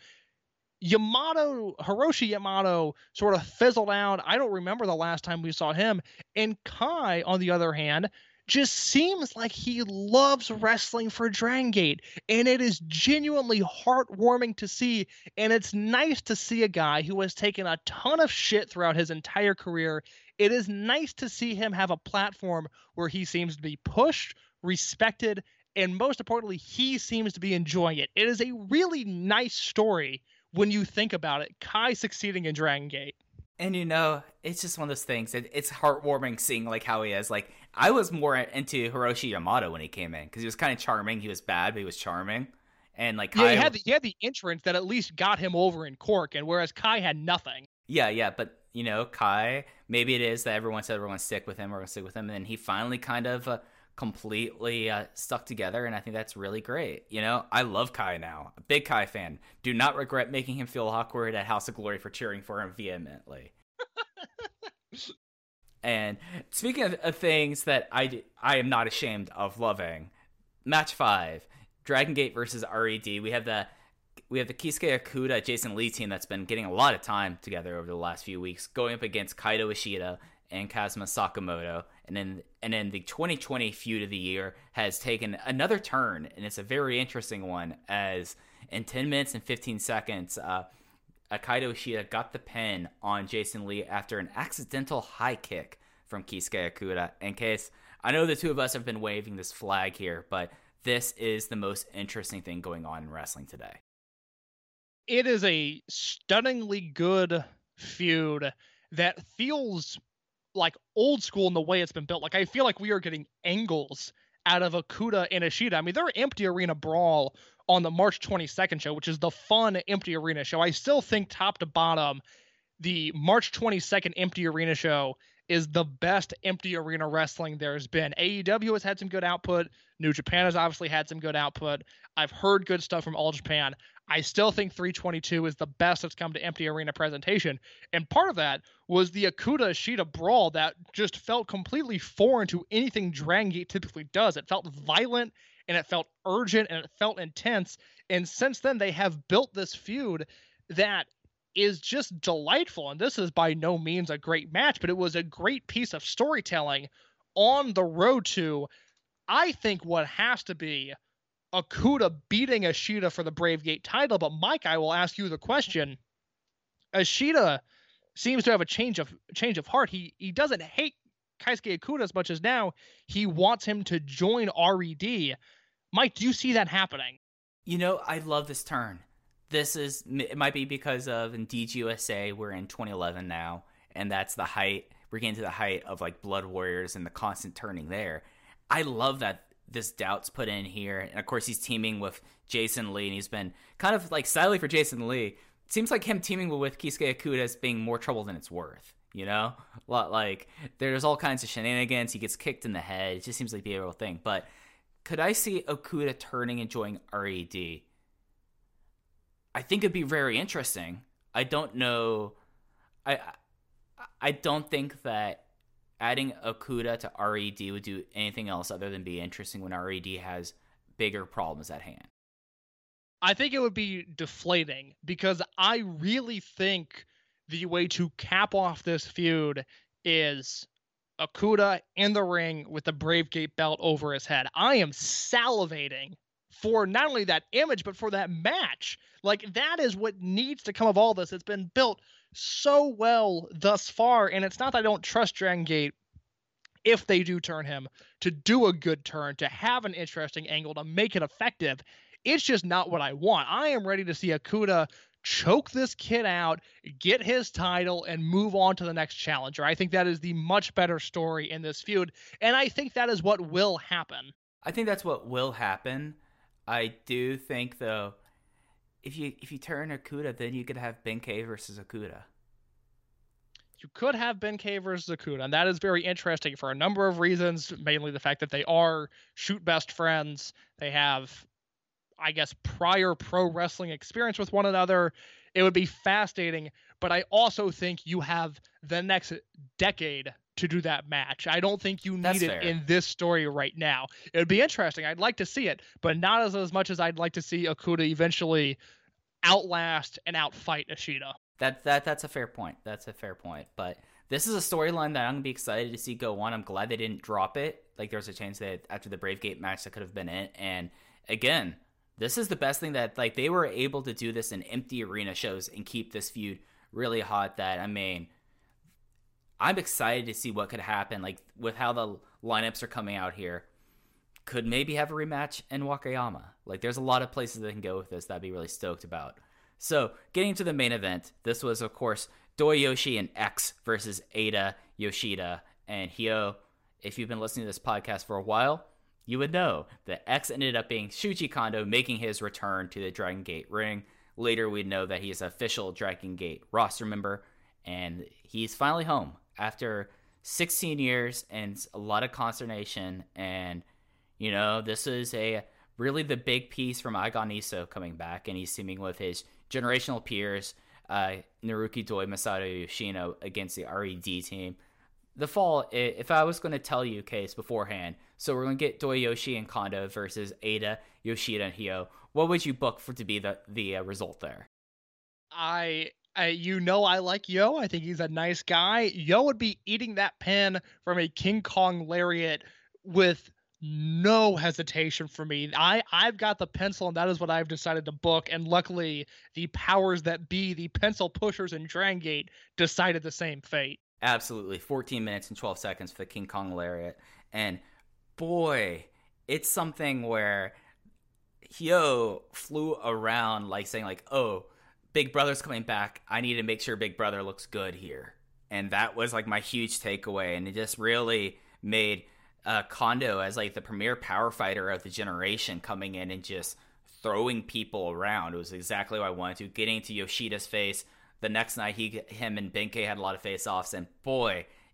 Yamato, Hiroshi Yamato sort of fizzled out. I don't remember the last time we saw him. And Kai, on the other hand, just seems like he loves wrestling for Dragon Gate. And it is genuinely heartwarming to see. And it's nice to see a guy who has taken a ton of shit throughout his entire career. It is nice to see him have a platform where he seems to be pushed, respected, and most importantly, he seems to be enjoying it. It is a really nice story when you think about it. Kai succeeding in Dragon Gate. And you know, it's just one of those things. It, it's heartwarming seeing like how he is. Like I was more into Hiroshi Yamato when he came in because he was kind of charming. He was bad, but he was charming. And like Yeah, Kai, he had the, he had the entrance that at least got him over in Cork, and whereas Kai had nothing. yeah, yeah. But you know, Kai, maybe it is that everyone said to stick with him, we're going to stick with him, and then he finally kind of uh, completely uh, stuck together, and I think that's really great. You know, I love Kai now, a big Kai fan. Do not regret making him feel awkward at House of Glory for cheering for him vehemently. and speaking of, things that I, I am not ashamed of loving, match five, Dragon Gate versus RED. We have the we have the Keisuke Okuda Jason Lee team that's been getting a lot of time together over the last few weeks, going up against Kaito Ishida and Kazuma Sakamoto. And then and then the 2020 feud of the year has taken another turn, and it's a very interesting one. As in 10 minutes and 15 seconds, uh, Kaito Ishida got the pin on Jason Lee after an accidental high kick from Keisuke Okuda. In case I know the two of us have been waving this flag here, but this is the most interesting thing going on in wrestling today. It is a stunningly good feud that feels like old school in the way it's been built. Like I feel like we are getting angles out of Okuda and Ishida. I mean, their empty arena brawl on the March 22nd show, which is the fun empty arena show. I still think top to bottom, the March 22nd empty arena show is the best empty arena wrestling there's been. AEW has had some good output. New Japan has obviously had some good output. I've heard good stuff from All Japan. I still think 322 is the best that's come to empty arena presentation. And part of that was the Okuda Ishida brawl that just felt completely foreign to anything Dragon Gate typically does. It felt violent and it felt urgent and it felt intense. And since then, they have built this feud that is just delightful. And this is by no means a great match, but it was a great piece of storytelling on the road to, I think, what has to be Okuda beating Ishida for the Brave Gate title. But Mike, I will ask you the question. Ishida seems to have a change of change of heart. He he doesn't hate Keisuke Okuda as much as now he wants him to join RED. Mike, do you see that happening? You know, I love this turn. This is it might be because of in USA. We're in 2011 now, and that's the height. We're getting to the height of like Blood Warriors and the constant turning there. I love that this doubt's put in here, and of course he's teaming with Jason Lee, and he's been kind of like sadly for Jason Lee. Seems like him teaming with Keisuke Okuda is being more trouble than it's worth. You know, like there's all kinds of shenanigans. He gets kicked in the head. It just seems like the real thing. But could I see Okuda turning and joining RED? I think it'd be very interesting. I don't know. I I don't think that adding Okuda to RED would do anything else other than be interesting when RED has bigger problems at hand. I think it would be deflating because I really think the way to cap off this feud is Okuda in the ring with the Brave Gate belt over his head. I am salivating for not only that image, but for that match. Like, that is what needs to come of all this. It's been built so well thus far, and it's not that I don't trust Dragon Gate if they do turn him to do a good turn, to have an interesting angle, to make it effective. It's just not what I want. I am ready to see Okuda choke this kid out, get his title, and move on to the next challenger. I think that is the much better story in this feud, and I think that is what will happen. I think that's what will happen. I do think though, if you if you turn Okuda, then you could have Benkei versus Okuda. You could have Benkei versus Okuda, and that is very interesting for a number of reasons, mainly the fact that they are shoot best friends. They have I guess, prior pro wrestling experience with one another. It would be fascinating, but I also think you have the next decade to do that match. I don't think you That's need fair. it in this story right now. It would be interesting. I'd like to see it, but not as, as much as I'd like to see Okuda eventually outlast and outfight Ishida. That that that's a fair point. That's a fair point. But this is a storyline that I'm gonna be excited to see go on. I'm glad they didn't drop it. Like there's a chance that after the Brave Gate match that could have been it. And again, this is the best thing that like they were able to do this in empty arena shows and keep this feud really hot. That I mean, I'm excited to see what could happen. Like with how the lineups are coming out here, could maybe have a rematch in Wakayama. Like there's a lot of places they can go with this. That'd be really stoked about. So, getting to the main event, this was, of course, Doyoshi and X versus Eita, Yoshida, and Hyo. If you've been listening to this podcast for a while, you would know that X ended up being Shuji Kondo making his return to the Dragon Gate ring. Later, we'd know that he's an official Dragon Gate roster member, and he's finally home after 16 years and a lot of consternation. And, you know, this is a really the big piece from Aagan Iisou coming back, and he's teaming with his generational peers, uh, Naruki Doi, Masato Yoshino, against the RED team. The fall, if I was going to tell you, Case, beforehand, so we're going to get Doyoshi and Kondo versus Eita, Yoshida, and Hyo. What would you book for to be the the uh, result there? I, I, you know, I like Yo. I think he's a nice guy. Yo would be eating that pin from a King Kong lariat with no hesitation for me. I, I've got the pencil, and that is what I've decided to book. And luckily, the powers that be, the pencil pushers in Drangate, decided the same fate. Absolutely. 14 minutes and 12 seconds for the King Kong Lariat. And boy, it's something where Hyo flew around like saying like, "Oh, Big Brother's coming back. I need to make sure Big Brother looks good here." And that was like my huge takeaway and it just really made uh, Kondo as like the premier power fighter of the generation coming in and just throwing people around. It was exactly what I wanted to. Getting to Yoshida's face. The next night, he, him, and Benkei had a lot of face-offs, and boy,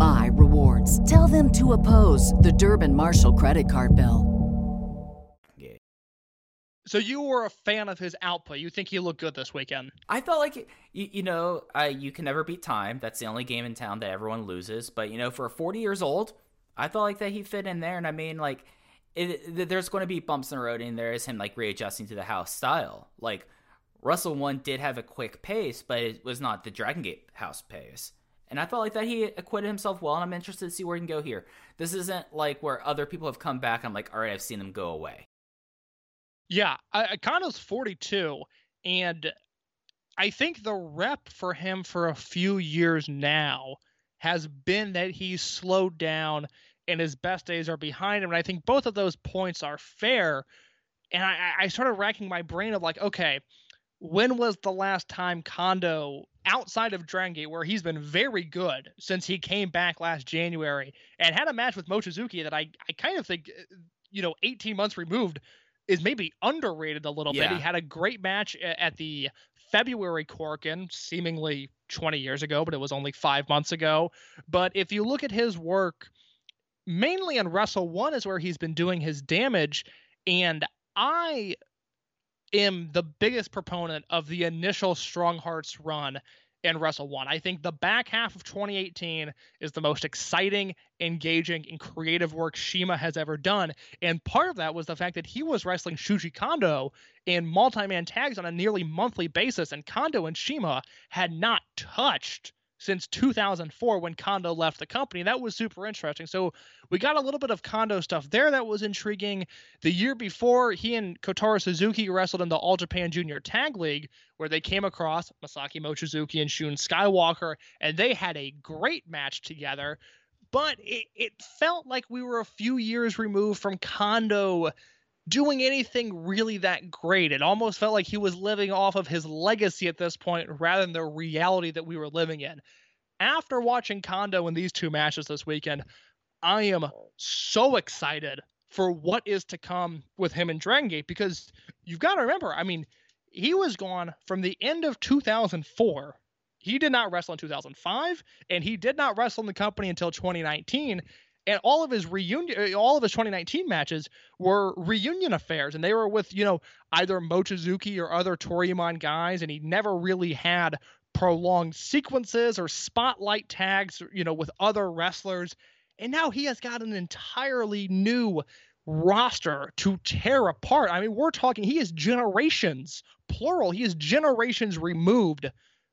my rewards. Tell them to oppose the Durbin Marshall credit card bill. So you were a fan of his output. You think he looked good this weekend? I felt like you, you know uh, you can never beat time. That's the only game in town that everyone loses. But you know, for 40 years old, I felt like that he fit in there. And I mean, like, it, th- there's going to be bumps in the road, and there is him like readjusting to the house style. Like Wrestle One did have a quick pace, but it was not the Dragon Gate house pace. And I felt like that he acquitted himself well, and I'm interested to see where he can go here. This isn't like where other people have come back. I'm like, all right, I've seen them go away. Yeah, I, Kondo's 42, and I think the rep for him for a few years now has been that he's slowed down and his best days are behind him. And I think both of those points are fair. And I, I started racking my brain of like, okay, when was the last time Kondo outside of Dragon Gate, where he's been very good since he came back last January and had a match with Mochizuki that I, I kind of think, uh, you know, 18 months removed is maybe underrated a little bit. He had a great match at the February Korakuen, seemingly 20 years ago, but it was only five months ago. But if you look at his work, mainly on Wrestle One is where he's been doing his damage. And I am the biggest proponent of the initial Strong Hearts run in Wrestle One. I think the back half of 2018 is the most exciting, engaging, and creative work CIMA has ever done. And part of that was the fact that he was wrestling Shuji Kondo in multi-man tags on a nearly monthly basis, and Kondo and CIMA had not touched since 2004 when Kondo left the company. That was super interesting. So we got a little bit of Kondo stuff there that was intriguing. The year before, he and Kotaro Suzuki wrestled in the All Japan Junior Tag League, where they came across Masaki Mochizuki and Shun Skywalker, and they had a great match together. But it, it felt like we were a few years removed from Kondo doing anything really that great. It almost felt like he was living off of his legacy at this point rather than the reality that we were living in. After watching Kondo in these two matches this weekend, I am so excited for what is to come with him and Dragon Gate because you've got to remember, I mean, he was gone from the end of 2004. He did not wrestle in 2005, and he did not wrestle in the company until 2019 and all of his reunion uh, all of his 2019 matches were reunion affairs and they were with you know either mochizuki or other toryumon guys and he never really had prolonged sequences or spotlight tags you know with other wrestlers and now he has got an entirely new roster to tear apart. I mean we're talking he is generations plural he is generations removed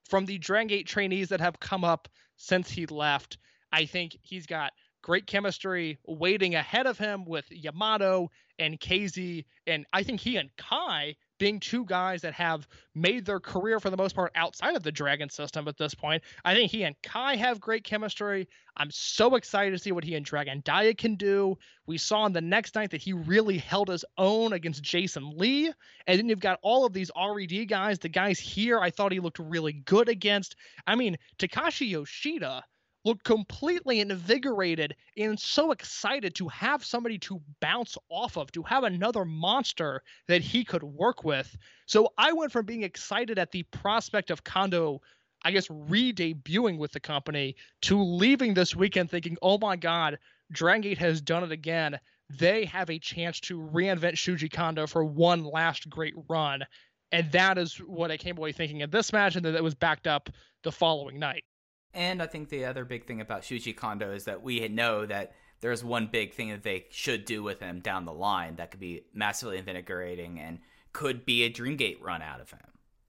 from the Dragon Gate trainees that have come up since he left. I think he's got great chemistry waiting ahead of him with Yamato and KZ. And I think he and Kai being two guys that have made their career for the most part outside of the Dragon system at this point. I think he and Kai have great chemistry. I'm so excited to see what he and Dragon Dia can do. We saw on the next night that he really held his own against Jason Lee. And then you've got all of these RED guys. The guys here I thought he looked really good against. I mean, Takashi Yoshida looked completely invigorated and so excited to have somebody to bounce off of, to have another monster that he could work with. So I went from being excited at the prospect of Kondo, I guess, re debuting with the company to leaving this weekend thinking, oh my God, Dragon Gate has done it again. They have a chance to reinvent Shuji Kondo for one last great run. And that is what I came away thinking in this match, and that was backed up the following night. And I think the other big thing about Shuji Kondo is that we know that there's one big thing that they should do with him down the line that could be massively invigorating and could be a Dreamgate run out of him.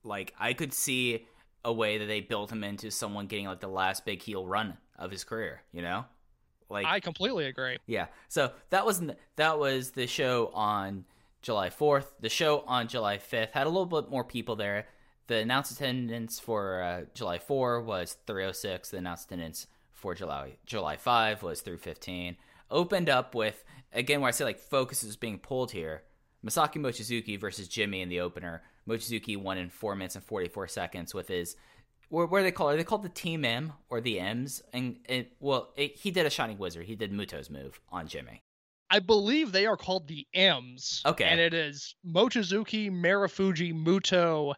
Like I could see a way that they built him into someone getting like the last big heel run of his career, you know? Like I completely agree. yeah. So that was that was the show on July 4th. The show on July 5th had a little bit more people there. The announced attendance for uh, July 4 was 306. The announced attendance for July July 5 was 315. Opened up with again where I say like focus is being pulled here. Masaki Mochizuki versus Jimmy in the opener. Mochizuki won in four minutes and 44 seconds with his what, what are they called? Are they called the Team M or the M's? And it, well, it, he did a Shining Wizard. He did Muto's move on Jimmy. I believe they are called the M's. Okay. And it is Mochizuki, Marufuji, Muto,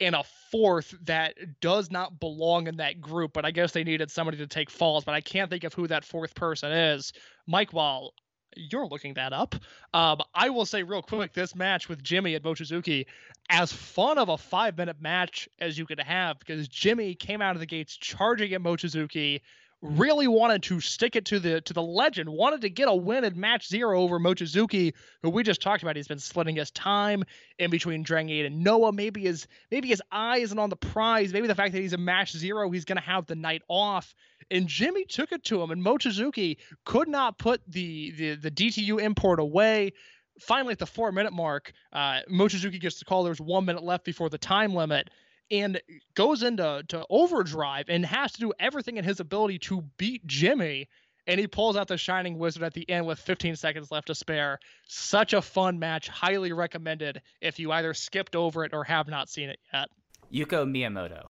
and a fourth that does not belong in that group, but I guess they needed somebody to take falls, but I can't think of who that fourth person is. Mike, while you're looking that up, um, I will say real quick this match with Jimmy and Mochizuki, as fun of a five minute match as you could have, because Jimmy came out of the gates charging at Mochizuki, really wanted to stick it to the to the legend, wanted to get a win in match zero over Mochizuki, who we just talked about. He's been splitting his time in between Dragon Gate and Noah. Maybe his maybe his eye isn't on the prize. Maybe the fact that he's a match zero, he's gonna have the night off. And Jimmy took it to him, and Mochizuki could not put the the, the DTU import away. Finally, at the four minute mark, uh, Mochizuki gets the call. There's one minute left before the time limit and goes into to overdrive and has to do everything in his ability to beat Jimmy. And he pulls out the Shining Wizard at the end with 15 seconds left to spare. Such a fun match. Highly recommended if you either skipped over it or have not seen it yet. Yuko Miyamoto.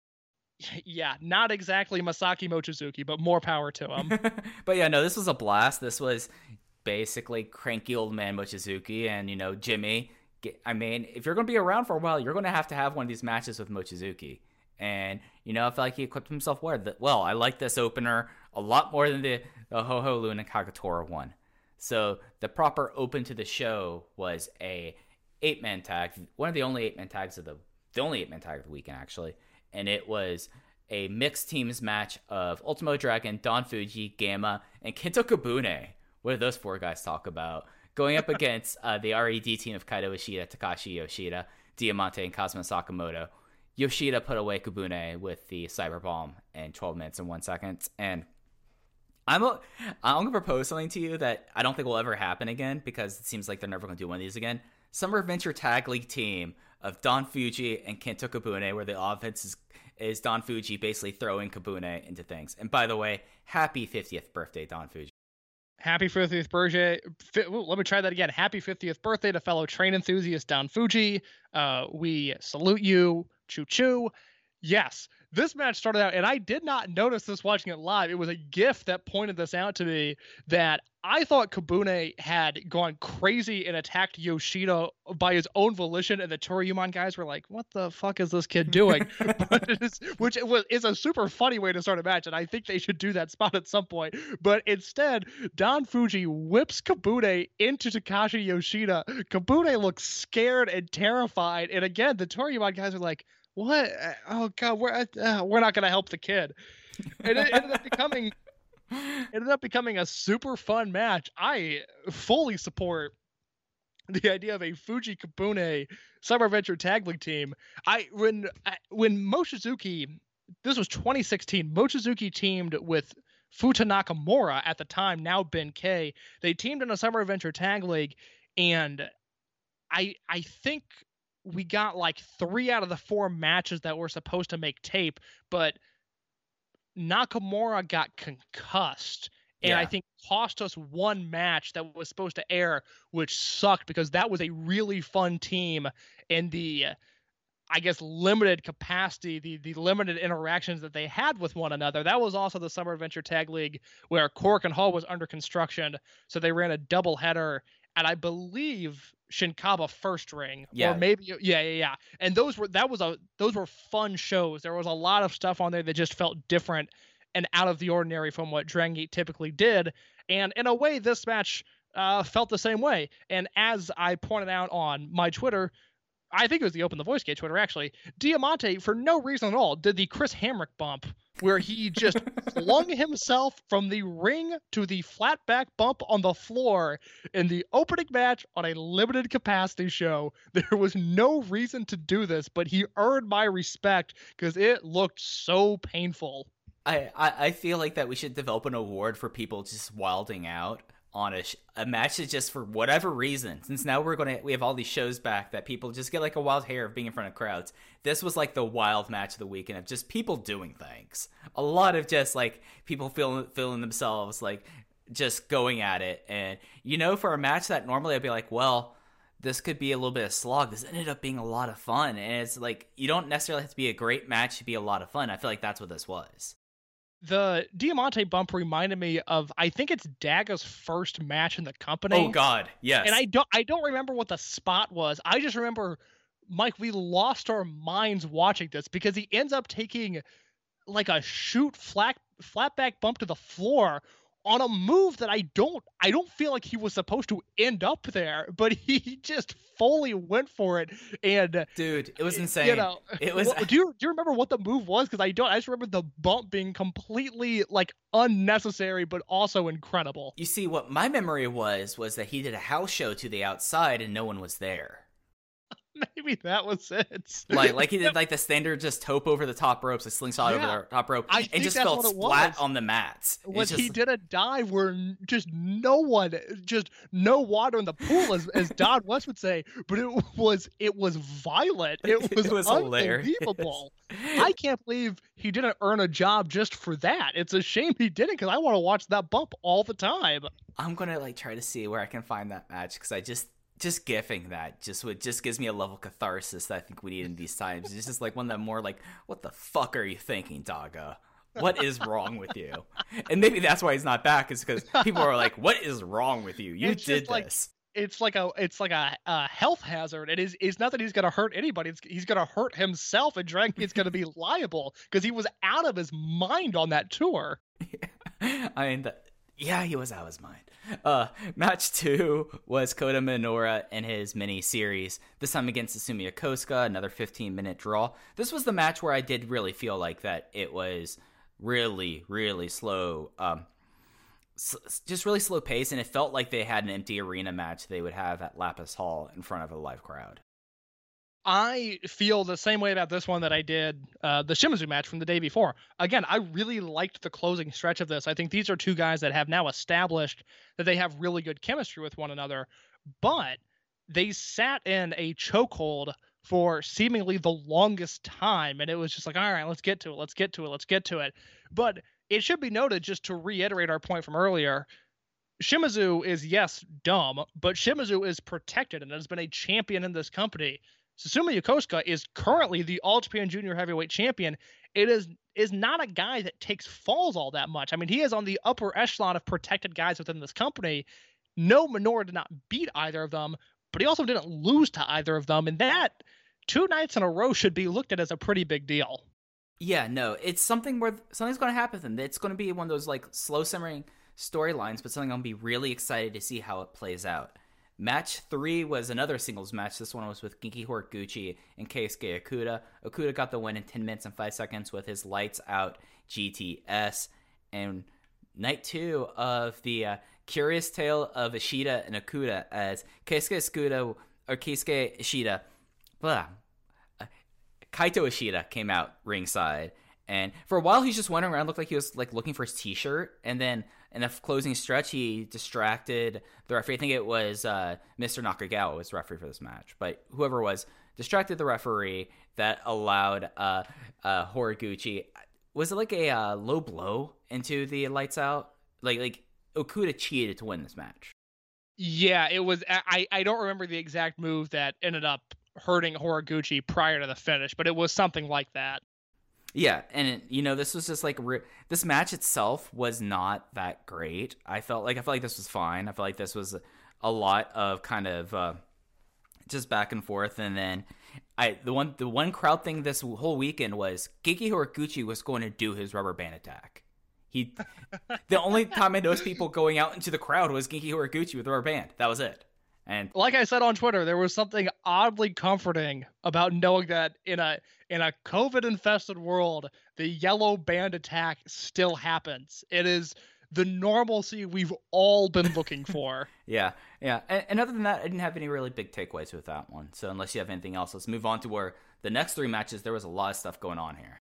Yeah, not exactly Masaki Mochizuki, but more power to him. but yeah, no, this was a blast. This was basically cranky old man Mochizuki and, you know, Jimmy. Get, I mean, if you're going to be around for a while, you're going to have to have one of these matches with Mochizuki. And, you know, I feel like he equipped himself well. Well, I like this opener a lot more than the, the Ho Ho Luna Kagetora one. So the proper open to the show was a eight man tag, one of the only eight man tags of the the only eight man tag of the weekend actually, and it was a mixed teams match of Ultimo Dragon, Don Fuji, Gamma, and Kento Kabune. What did those four guys talk about? Going up against uh, the RED team of Kaito Ishida, Takashi Yoshida, Diamante, and Kazuma Sakamoto. Yoshida put away Kabune with the Cyber Bomb in 12 minutes and one second, and I'm I'm gonna propose something to you that I don't think will ever happen again because it seems like they're never gonna do one of these again. Summer Adventure Tag League team of Don Fuji and Kento Kabune, where the offense is is Don Fuji basically throwing Kabune into things. And by the way, happy 50th birthday, Don Fuji. Happy 50th birthday. Let me try that again. Happy 50th birthday to fellow train enthusiast Don Fuji. Uh, we salute you. Choo choo. Yes, this match started out, and I did not notice this watching it live. It was a GIF that pointed this out to me that I thought Kabune had gone crazy and attacked Yoshida by his own volition, and the Toryumon guys were like, "What the fuck is this kid doing?" but it is, which it was is a super funny way to start a match, and I think they should do that spot at some point. But instead, Don Fuji whips Kabune into Takashi Yoshida. Kabune looks scared and terrified, and again, the Toryumon guys are like what? Uh, Oh God, we're uh, we're not gonna help the kid. And it ended up becoming ended up becoming a super fun match. I fully support the idea of a Fuji Kabune Summer Adventure Tag League team. I when I, when Mochizuki, this was 2016. Mochizuki teamed with Futa Nakamura at the time, now Benkei. They teamed in a Summer Adventure Tag League, and I I think we got like three out of the four matches that were supposed to make tape, but Nakamura got concussed. And I think cost us one match that was supposed to air, which sucked because that was a really fun team. And the, I guess, limited capacity, the the limited interactions that they had with one another. That was also the Summer Adventure Tag League where Korakuen Hall was under construction, so they ran a double header, and I believe Shinkiba first ring, Yeah. or maybe yeah, yeah, yeah. And those were that was a those were fun shows. There was a lot of stuff on there that just felt different and out of the ordinary from what Dragon Gate typically did. And in a way, this match uh, felt the same way. And as I pointed out on my Twitter, I think it was the Open the Voice Gate Twitter actually, Diamante, for no reason at all, did the Chris Hamrick bump where he just flung himself from the ring to the flat back bump on the floor in the opening match on a limited capacity show. There was no reason to do this, but he earned my respect because it looked so painful. I, I I feel like that we should develop an award for people just wilding out on a, sh- a match that just for whatever reason since now we're gonna we have all these shows back that people just get like a wild hair of being in front of crowds this was like the wild match of the weekend of just people doing things. A lot of just like people feeling feeling themselves like just going at it. And you know for a match that normally i'd be like well this could be a little bit of slog. This ended up being a lot of fun. And it's like you don't necessarily have to be a great match to be a lot of fun. I feel like that's what this was The Diamante bump reminded me of I think it's Daga's first match in the company. Oh God, yes. and I don't I don't remember what the spot was. I just remember Mike we lost our minds watching this because he ends up taking like a shoot flat flat back bump to the floor on a move that I don't I don't feel like he was supposed to end up there, but he just fully went for it and dude, it was insane. you know it was. Do you do you remember what the move was? Because I don't. I just remember the bump being completely like unnecessary, but also incredible. you see, what my memory was was that he did a house show to the outside and no one was there. Maybe that was it. Like, like he did like the standard just tope over the top ropes, a slingshot over the top rope, I and just fell flat on the mats. It's was he did a dive where just no one, just no water in the pool, as, as Don West would say, but it was it was violent. It was, It was hilarious. unbelievable. I can't believe he didn't earn a job just for that. It's a shame he didn't because I want to watch that bump all the time. I'm gonna like try to see where I can find that match because I just just gifting that just would just gives me a level of catharsis that I think we need in these times. It's just like one that more like, what the fuck are you thinking, Daga? What is wrong with you? And maybe that's why he's not back is because people are like, what is wrong with you? You It's did like- this. it's like a it's like a, a health hazard. It is it's not that he's gonna hurt anybody. It's, he's gonna hurt himself, and Dragon Gate's gonna be liable because he was out of his mind on that tour. I mean, the, yeah, he was out of his mind. Uh, match two was Kota Minoura in his mini series. This time against Susumu Yokosuka, another 15 minute draw. This was the match where I did really feel like that it was really, really slow. Um, just really slow pace, and it felt like they had an empty arena match they would have at Lapis Hall in front of a live crowd. I feel the same way about this one that I did uh, the Shimizu match from the day before. Again, I really liked the closing stretch of this. I think these are two guys that have now established that they have really good chemistry with one another, but they sat in a chokehold for seemingly the longest time, and it was just like, all right, let's get to it, let's get to it, let's get to it. But it should be noted, just to reiterate our point from earlier, Shimizu is yes dumb, but Shimizu is protected and has been a champion in this company. Susumu Yokosuka is currently the All Japan Junior Heavyweight Champion. It is is not a guy that takes falls all that much. I mean, he is on the upper echelon of protected guys within this company. No Minoura did not beat either of them, but he also didn't lose to either of them, and that two nights in a row should be looked at as a pretty big deal. Yeah, no, it's something where something's going to happen them. It's going to be one of those like slow simmering storylines, but something I'm to be really excited to see how it plays out. Match three was another singles match. This one was with Genki Horiguchi and Keisuke Okuda. Okuda got the win in 10 minutes and 5 seconds with his lights out GTS. And night two of the uh, Curious Tale of Ishida and Okuda as Keisuke Okuda, or Keisuke Ishida, blah, Kaito Ishida came out ringside And for a while, he's just wandering around, looked like he was like looking for his T-shirt, and then in the closing stretch, he distracted the referee. I think it was uh, Mr. Nakagawa was referee for this match, but whoever was distracted the referee that allowed uh, uh, Horiguchi. Was it like a uh, low blow into the lights out? Like like Okuda cheated to win this match. Yeah, it was. I I don't remember the exact move that ended up hurting Horiguchi prior to the finish, but it was something like that. Yeah, and it, you know this was just like re- this match itself was not that great. I felt like I felt like this was fine. I felt like this was a lot of kind of uh, just back and forth, and then I the one the one crowd thing this whole weekend was Genki Horiguchi was going to do his rubber band attack. He the only time I noticed people going out into the crowd was Genki Horiguchi with the rubber band. That was it. And Like I said on Twitter, there was something oddly comforting about knowing that in a in a COVID infested world, the yellow band attack still happens. It is the normalcy we've all been looking for. Yeah, yeah. And, and other than that, I didn't have any really big takeaways with that one. So unless you have anything else, let's move on to where the next three matches. There was a lot of stuff going on here.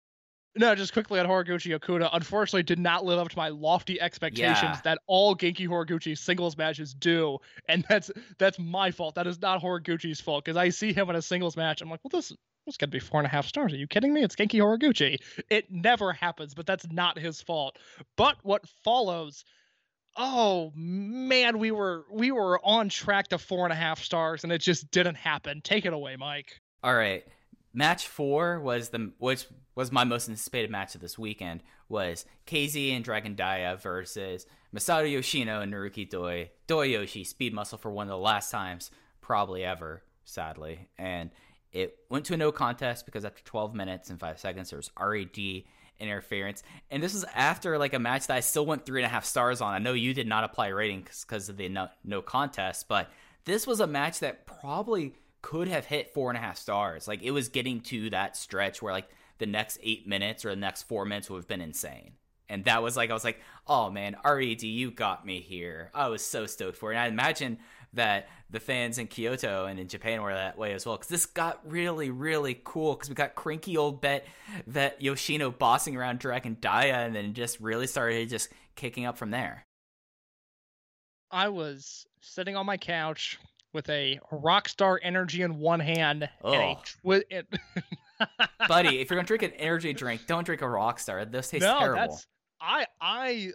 No, just quickly on Horiguchi Okuda, unfortunately did not live up to my lofty expectations Yeah. that all Genki Horiguchi singles matches do, and that's that's my fault. That is not Horiguchi's fault because I see him in a singles match. I'm like, well, this this got to be four and a half stars. Are you kidding me? It's Genki Horiguchi. It never happens, but that's not his fault. But what follows? Oh man, we were we were on track to four and a half stars, and it just didn't happen. Take it away, Mike. All right, match four was the which was my most anticipated match of this weekend was KZ and Dragon Daya versus Masato Yoshino and Naruki Doi. Doi Yoshi speed muscle for one of the last times probably ever, sadly, and it went to a no contest because after 12 minutes and five seconds there was RED interference, and this was after like a match that I still went three and a half stars on. I know you did not apply rating because of the no, no contest, but this was a match that probably could have hit four and a half stars. Like it was getting to that stretch where like the next eight minutes or the next four minutes would have been insane. And that was like I was like, oh man, RED, you got me here. I was so stoked for it. And I imagine that the fans in Kyoto and in Japan were that way as well. Because this got really, really cool. Because we got cranky old bet that Yoshino bossing around Dragon Daya, and then just really started just kicking up from there. I was sitting on my couch with a Rockstar Energy in one hand and a Oh. twi- and- Buddy, if you're gonna drink an energy drink, don't drink a Rockstar. Those taste no, terrible. that's I I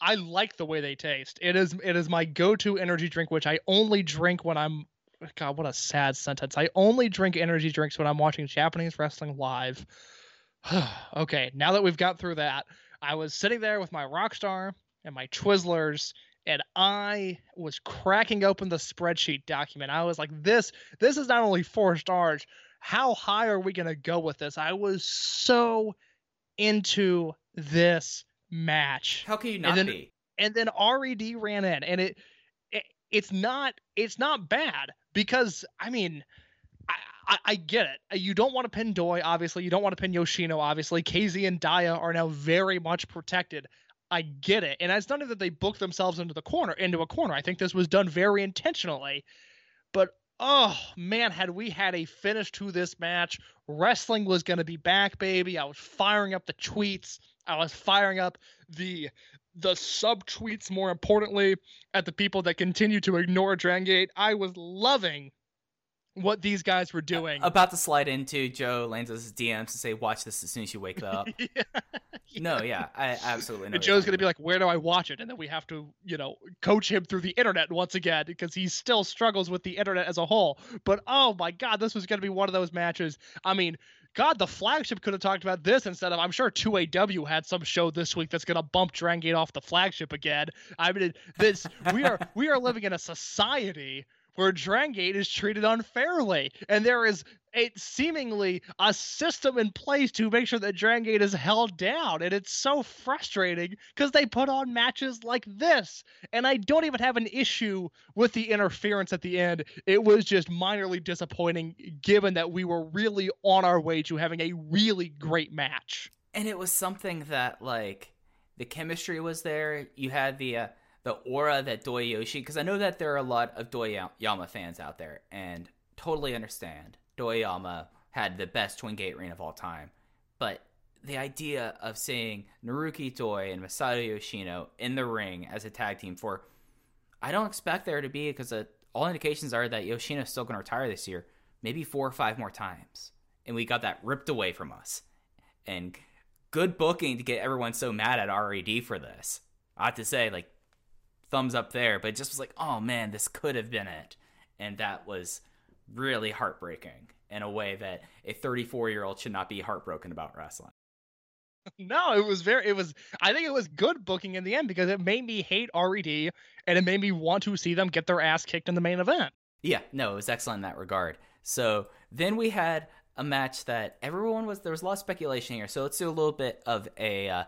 I like the way they taste. It is it is my go-to energy drink, which I only drink when I'm. God, what a sad sentence. I only drink energy drinks when I'm watching Japanese wrestling live. okay, now that we've got through that, I was sitting there with my Rockstar and my Twizzlers, and I was cracking open the spreadsheet document. I was like, "This, this is not only four stars. How high are we gonna go with this?" I was so into this match How can you And not then- be? and then RED ran in, and it, it it's not it's not bad because I mean. I, I, I get it. You don't want to pin Doi, obviously. You don't want to pin Yoshino, obviously. KZ and Daya are now very much protected. I get it, and it's not that they booked themselves into the corner, into a corner. I think this was done very intentionally. But oh man, had we had a finish to this match, wrestling was going to be back, baby. I was firing up the tweets. I was firing up the the sub tweets more importantly at the people that continue to ignore Dragon Gate. I was loving what these guys were doing. About to slide into Joe Lanza's DMs to say, "Watch this as soon as you wake up." Yeah. No, yeah, I absolutely know. And Joe's gonna be like, "Where do I watch it?" And then we have to, you know, coach him through the internet once again because he still struggles with the internet as a whole. But oh my God, this was gonna be one of those matches. I mean, God, the flagship could have talked about this instead of. I'm sure 2AW had some show this week that's gonna bump Dragon Gate off the flagship again. I mean, this we are we are living in a society where Dragon Gate is treated unfairly, and there is a seemingly a system in place to make sure that Dragon Gate is held down, and it's so frustrating because they put on matches like this, and I don't even have an issue with the interference at the end. It was just minorly disappointing, given that we were really on our way to having a really great match. and it was something that like the chemistry was there. You had the uh, the aura that Doyoshi, because I know that there are a lot of Doyama fans out there, and totally understand. Doyama had the best Twin Gate reign of all time, but the idea of seeing Naruki Doi and Masato Yoshino in the ring as a tag team for, I don't expect there to be because uh, all indications are that Yoshino's still going to retire this year, maybe four or five more times, and we got that ripped away from us. And good booking to get everyone so mad at RED for this. I have to say, like, thumbs up there, but it just was like, oh man, this could have been it. And that was really heartbreaking in a way that a 34 year old should not be heartbroken about wrestling. No, it was very. It was. I think it was good booking in the end because it made me hate RED and it made me want to see them get their ass kicked in the main event. Yeah, no, it was excellent in that regard. So then we had a match that everyone was there was a lot of speculation here. So let's do a little bit of a uh,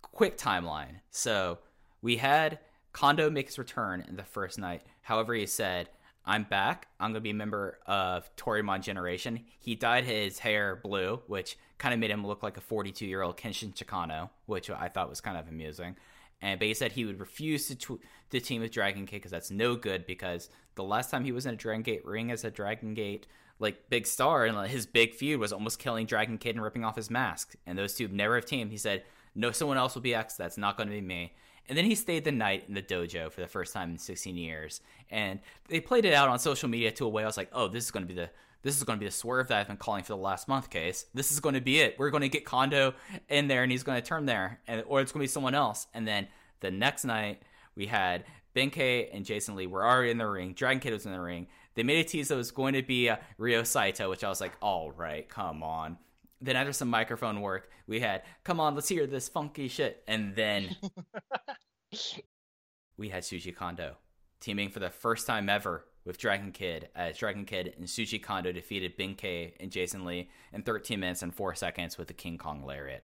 quick timeline. So we had Kondo makes return in the first night. However, he said, "I'm back. I'm to be a member of Toryumon Generation." He dyed his hair blue, which kind of made him look like a 42 year old Kenshin Chikano, which I thought was kind of amusing. And but he said he would refuse to tw- to team with Dragon Gate because that's no good. Because the last time he was in a Dragon Gate ring as a Dragon Gate like big star, and like, his big feud was almost killing Dragon Kid and ripping off his mask. And those two never have teamed. He said, "No, someone else will be X. That's not going to be me." And then he stayed the night in the dojo for the first time in 16 years. And they played it out on social media to a way I was like, "Oh, this is going to be the this is going to be the swerve that I've been calling for the last month case. This is going to be it. We're going to get Kondo in there and he's going to turn there, and or it's going to be someone else. And then the next night we had Benkei and Jason Lee were already in the ring. Dragon Kid was in the ring. They made a tease that was going to be uh, Ryo Saito, which I was like, all right, come on. Then after some microphone work, we had, come on, let's hear this funky shit. And then we had Shuji Kondo teaming for the first time ever with Dragon Kid as Dragon Kid and Shuji Kondo defeated Benkei and Jason Lee in 13 minutes and 4 seconds with the King Kong Lariat.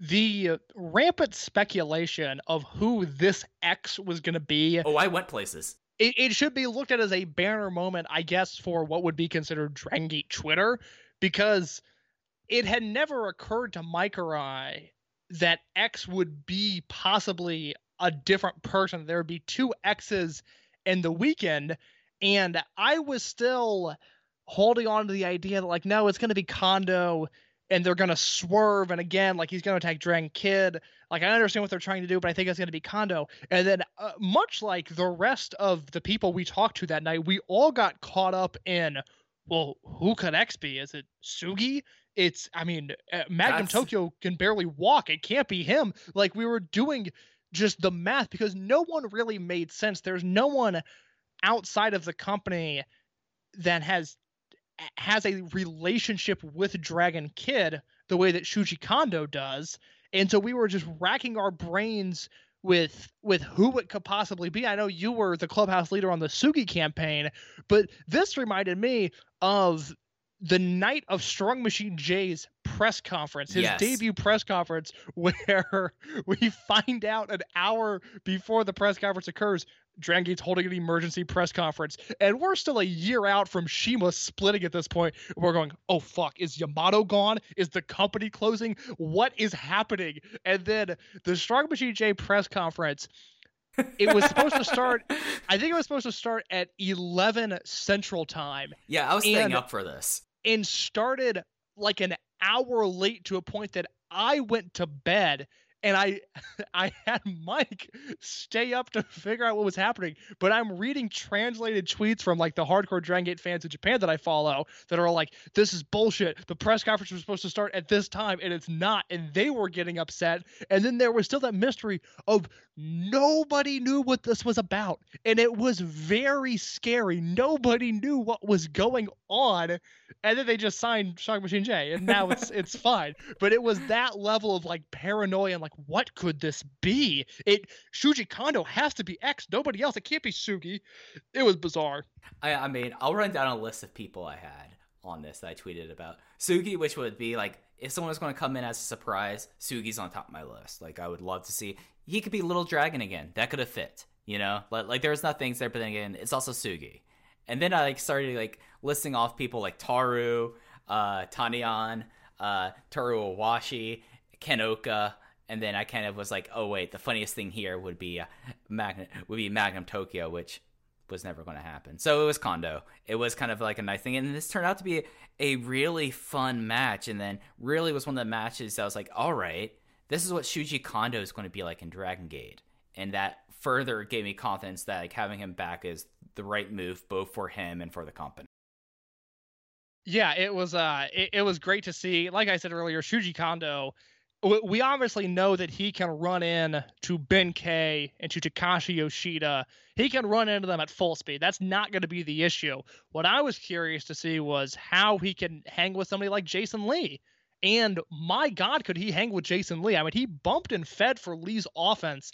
The uh, rampant speculation of who this X was going to be, Oh, I went places. it, it should be looked at as a banner moment, I guess, for what would be considered Dragon Gate Twitter, because it had never occurred to Mike or I that X would be possibly a different person. There would be two X's in the weekend, and I was still holding on to the idea that like, no, it's going to be Kondo, and they're going to swerve, and again, like he's going to attack Dragon Kid. Like I understand what they're trying to do, but I think it's going to be Kondo. And then, uh, much like the rest of the people we talked to that night, we all got caught up in, well, who could X be? Is it Sugi? It's, I mean, uh, Magnum That's- Tokyo can barely walk. It can't be him. Like we were doing just the math because no one really made sense. There's no one outside of the company that has has a relationship with Dragon Kid the way that Shuji Kondo does. And so we were just racking our brains with with who it could possibly be. I know you were the clubhouse leader on the Sugi campaign, but this reminded me of the night of Strong Machine J's press conference, his Yes. debut press conference, where we find out an hour before the press conference occurs, Dragon Gate's holding an emergency press conference, and we're still a year out from CIMA splitting at this point. We're going, oh fuck, is Yamato gone? Is the company closing? What is happening? And then the Strong Machine J press conference. It was supposed to start. I think it was supposed to start at 11 Central Time Yeah, I was staying And- up for this. And started like an hour late to a point that I went to bed and I I had Mike stay up to figure out what was happening. But I'm reading translated tweets from like the hardcore Dragon Gate fans in Japan that I follow that are like, this is bullshit. The press conference was supposed to start at this time and it's not. And they were getting upset. And then there was still that mystery of nobody knew what this was about. And it was very scary. Nobody knew what was going on and then they just signed Strong Machine J, and now it's it's fine. But it was that level of like paranoia and like, what could this be? It Shuji Kondo has to be X, nobody else. It can't be Sugi. It was bizarre. I, I mean, I'll run down a list of people I had on this that I tweeted about. Sugi, which would be like, if someone was going to come in as a surprise, Sugi's on top of my list. Like, I would love to see. He could be Little Dragon again. That could have fit, you know? Like, like there's not things there, but then again, it's also Sugi. And then I like started like listing off people like Taru, uh, Tanyan, uh, Toru Owashi, Ken Oka, and then I kind of was like, oh wait, the funniest thing here would be uh, Magnum would be Magnum Tokyo, which was never going to happen. So it was Kondo. It was kind of like a nice thing, and this turned out to be a really fun match. And then really was one of the matches that I was like, all right, this is what Shuji Kondo is going to be like in Dragon Gate, and that further gave me confidence that like having him back is the right move both for him and for the company. Yeah, it was uh it, it was great to see. Like I said earlier, Shuji Kondo we obviously know that he can run in to Benkei and to Takashi Yoshida. He can run into them at full speed. That's not going to be the issue. What I was curious to see was how he can hang with somebody like Jason Lee. And my God, could he hang with Jason Lee? I mean, he bumped and fed for Lee's offense,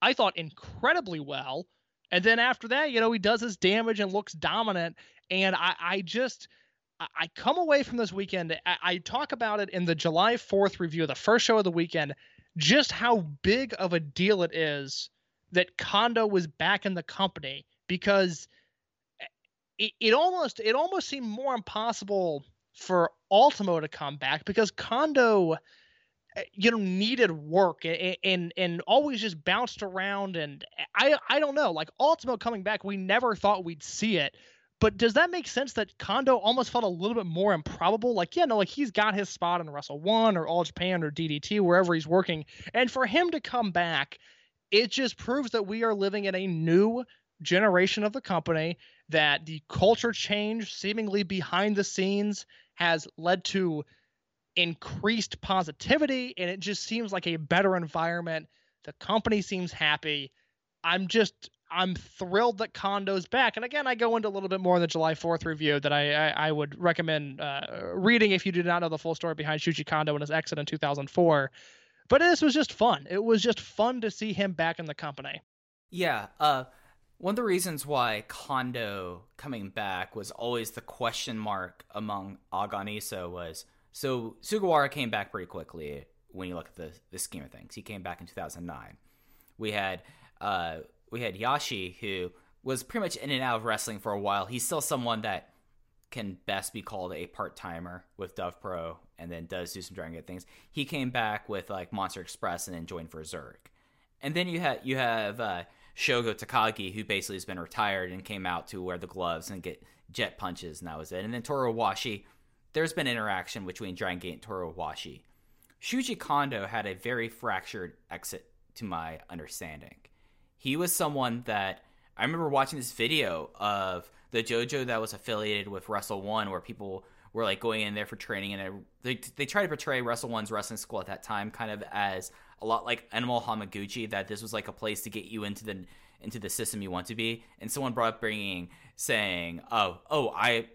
I thought, incredibly well. And then after that, you know, he does his damage and looks dominant. And I, I just, I- come away from this weekend. I, talk about it in the July 4th review, the first show of the weekend, just how big of a deal it is that Kondo was back in the company because it, it almost it almost seemed more impossible for Ultimo to come back because Kondo uh, you know needed work and, and and always just bounced around and I I don't know like Ultimo coming back we never thought we'd see it but does that make sense that Kondo almost felt a little bit more improbable? Like yeah no like he's got his spot in Wrestle 1 or All Japan or DDT wherever he's working. And for him to come back it just proves that we are living in a new generation of the company that the culture change seemingly behind the scenes has led to increased positivity and it just seems like a better environment. The company seems happy. I'm just i'm thrilled that kondo's back and again i go into a little bit more in the july 4th review that i i, I would recommend uh, reading if you do not know the full story behind shuji kondo and his exit in 2004 but this was just fun it was just fun to see him back in the company Yeah, uh one of the reasons why Kondo coming back was always the question mark among Aagan Iisou was so Sugawara came back pretty quickly when you look at the, the scheme of things. He came back in 2009. We had uh, we had Yashi who was pretty much in and out of wrestling for a while. He's still someone that can best be called a part timer with Dove Pro and then does do some Dragon Gate things. He came back with like Monster Express and then joined for Zurich. And then you have you have uh, Shogo Takagi, who basically has been retired and came out to wear the gloves and get jet punches, and that was it. And then Toru Owashi, there's been interaction between Dragon Gate and Toru Owashi. Shuji Kondo had a very fractured exit, to my understanding. He was someone that I remember watching this video of the JoJo that was affiliated with Wrestle One, where people were like going in there for training, and it, they they tried to portray Wrestle One's wrestling school at that time kind of as a lot like Animal Hamaguchi, that this was like a place to get you into the into the system you want to be. And someone brought up bringing saying, "Oh, oh, I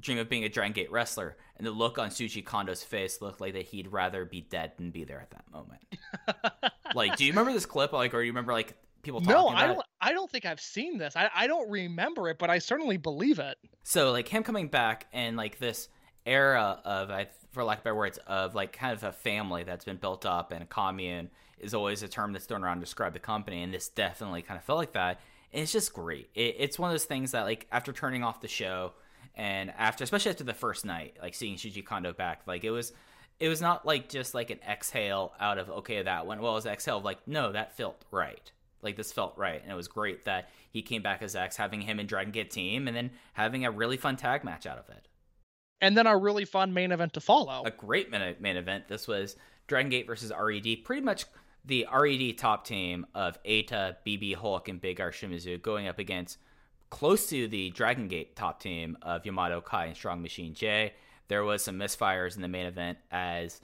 dream of being a Dragon Gate wrestler," and the look on Shuji Kondo's face looked like that he'd rather be dead than be there at that moment. like, do you remember this clip? Like, or do you remember like people talking no about i don't i don't think i've seen this I, I don't remember it but i certainly believe it So like him coming back and like this era of, I for lack of better words, of like kind of a family that's been built up and a commune is always a term that's thrown around to describe the company, and this definitely kind of felt like that. And it's just great. It, it's one of those things that like after turning off the show and after, especially after the first night, like seeing Shuji Kondo back, like it was. It was not like just like an exhale out of okay that went well as exhale of like no that felt right like this felt right and it was great that he came back as X having him and Dragon Gate team and then having a really fun tag match out of it and then a really fun main event to follow a great main, event. This was Dragon Gate versus RED. Pretty much the RED top team of Eita, BB Hulk, and Big R Shimizu going up against close to the Dragon Gate top team of Yamato Kai and Strong Machine J. There was some misfires in the main event as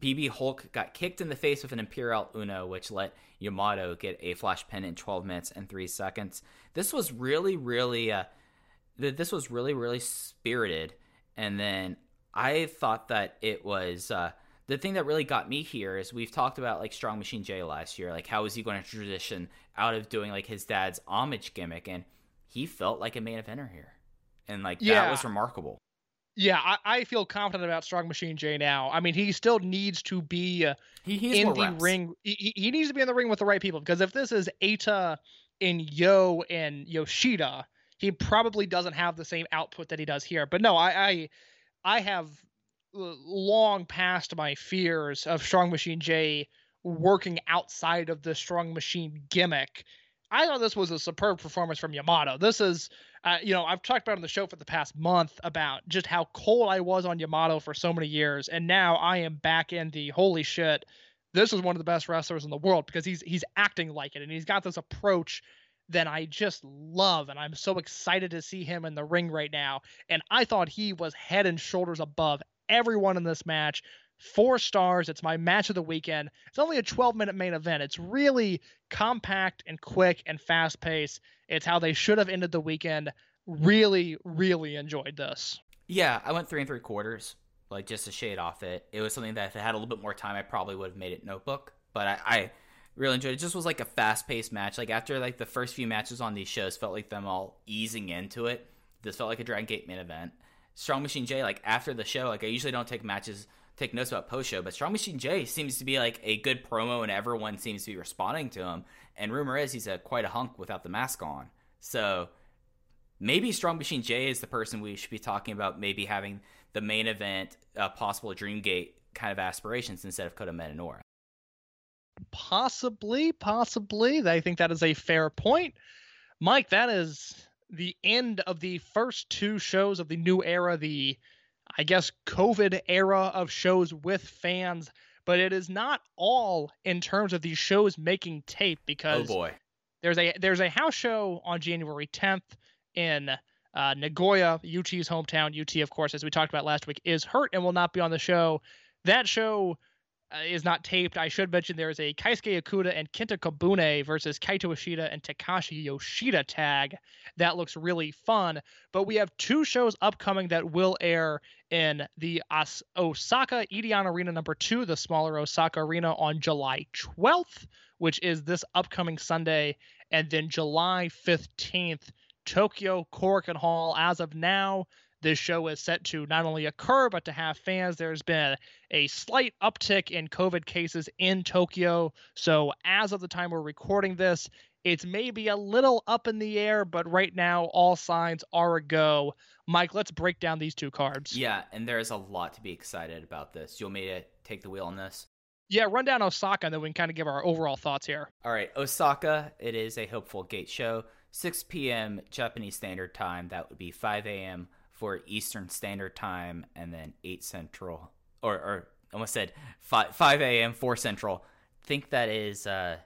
BB Hulk got kicked in the face with an Imperial Uno, which let Yamato get a flash pin in 12 minutes and 3 seconds. This was really, really, uh, th- this was really, really spirited. And then I thought that it was uh, the thing that really got me here is we've talked about like Strong Machine J last year, like how is he going to transition out of doing like his dad's homage gimmick, and he felt like a main eventer here, and like Yeah. that was remarkable. Yeah I, I feel confident about strong machine j now i mean he still needs to be uh, He in the ring he, he- needs to be in the ring with the right people because if this is Eita and Yo and Yoshida, he probably doesn't have the same output that he does here. But no, I I, I have long past my fears of Strong Machine J working outside of the Strong Machine gimmick. I thought this was a superb performance from Yamato. This is, uh, you know, I've talked about on the show for the past month about just how cold I was on Yamato for so many years, and now I am back in the holy shit. This is one of the best wrestlers in the world because he's he's acting like it, and he's got this approach that I just love, and I'm so excited to see him in the ring right now. And I thought he was head and shoulders above everyone in this match. Four stars. It's my match of the weekend. It's only a 12 minute main event. It's really compact and quick and fast paced. It's how they should have ended the weekend. Really, really enjoyed this. Yeah, I went three and three quarters, like just to shade off it. It was something that if I had a little bit more time, I probably would have made it notebook. But I, I really enjoyed it. it. Just was like a fast paced match. Like after like the first few matches on these shows, felt like them all easing into it. This felt like a Dragon Gate main event. Strong Machine J, like after the show, like I usually don't take matches take notes about post show, but Strong Machine J seems to be like a good promo and everyone seems to be responding to him. And rumor is he's a quite a hunk without the mask on. So maybe Strong Machine J is the person we should be talking about maybe having the main event uh, possible Dream Gate kind of aspirations instead of Kota Minoura. Possibly, possibly. I think that is a fair point. Mike, that is the end of the first two shows of the new era, the I guess, COVID era of shows with fans, but it is not all in terms of these shows making tape because oh boy. there's a there's a house show on January 10th in uh, Nagoya, UT's hometown. UT, of course, as we talked about last week, is hurt and will not be on the show. That show Uh, is not taped. I should mention there is a Keisuke Okuda and Kenta Kobune versus Kaito Ishida and Takashi Yoshida tag. That looks really fun. But we have two shows upcoming that will air in the Os- Osaka Edion Arena number two, the smaller Osaka Arena, on July 12th, which is this upcoming Sunday. And then July 15th, Tokyo Korakuen Hall. As of now, this show is set to not only occur but to have fans. There's been a slight uptick in COVID cases in Tokyo. So, as of the time we're recording this, it's maybe a little up in the air, but right now all signs are a go. Mike, let's break down these two cards. Yeah, and there is a lot to be excited about this. You want me to take the wheel on this? Yeah, run down Osaka and then we can kind of give our overall thoughts here. All right, Osaka, it is a Hopeful Gate show. 6 p.m. Japanese Standard Time. That would be 5 a.m. for Eastern Standard Time, and then 8 Central, or, or almost said 5, 5 a.m. 4 Central. think that is uh,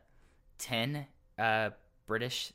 10 uh, British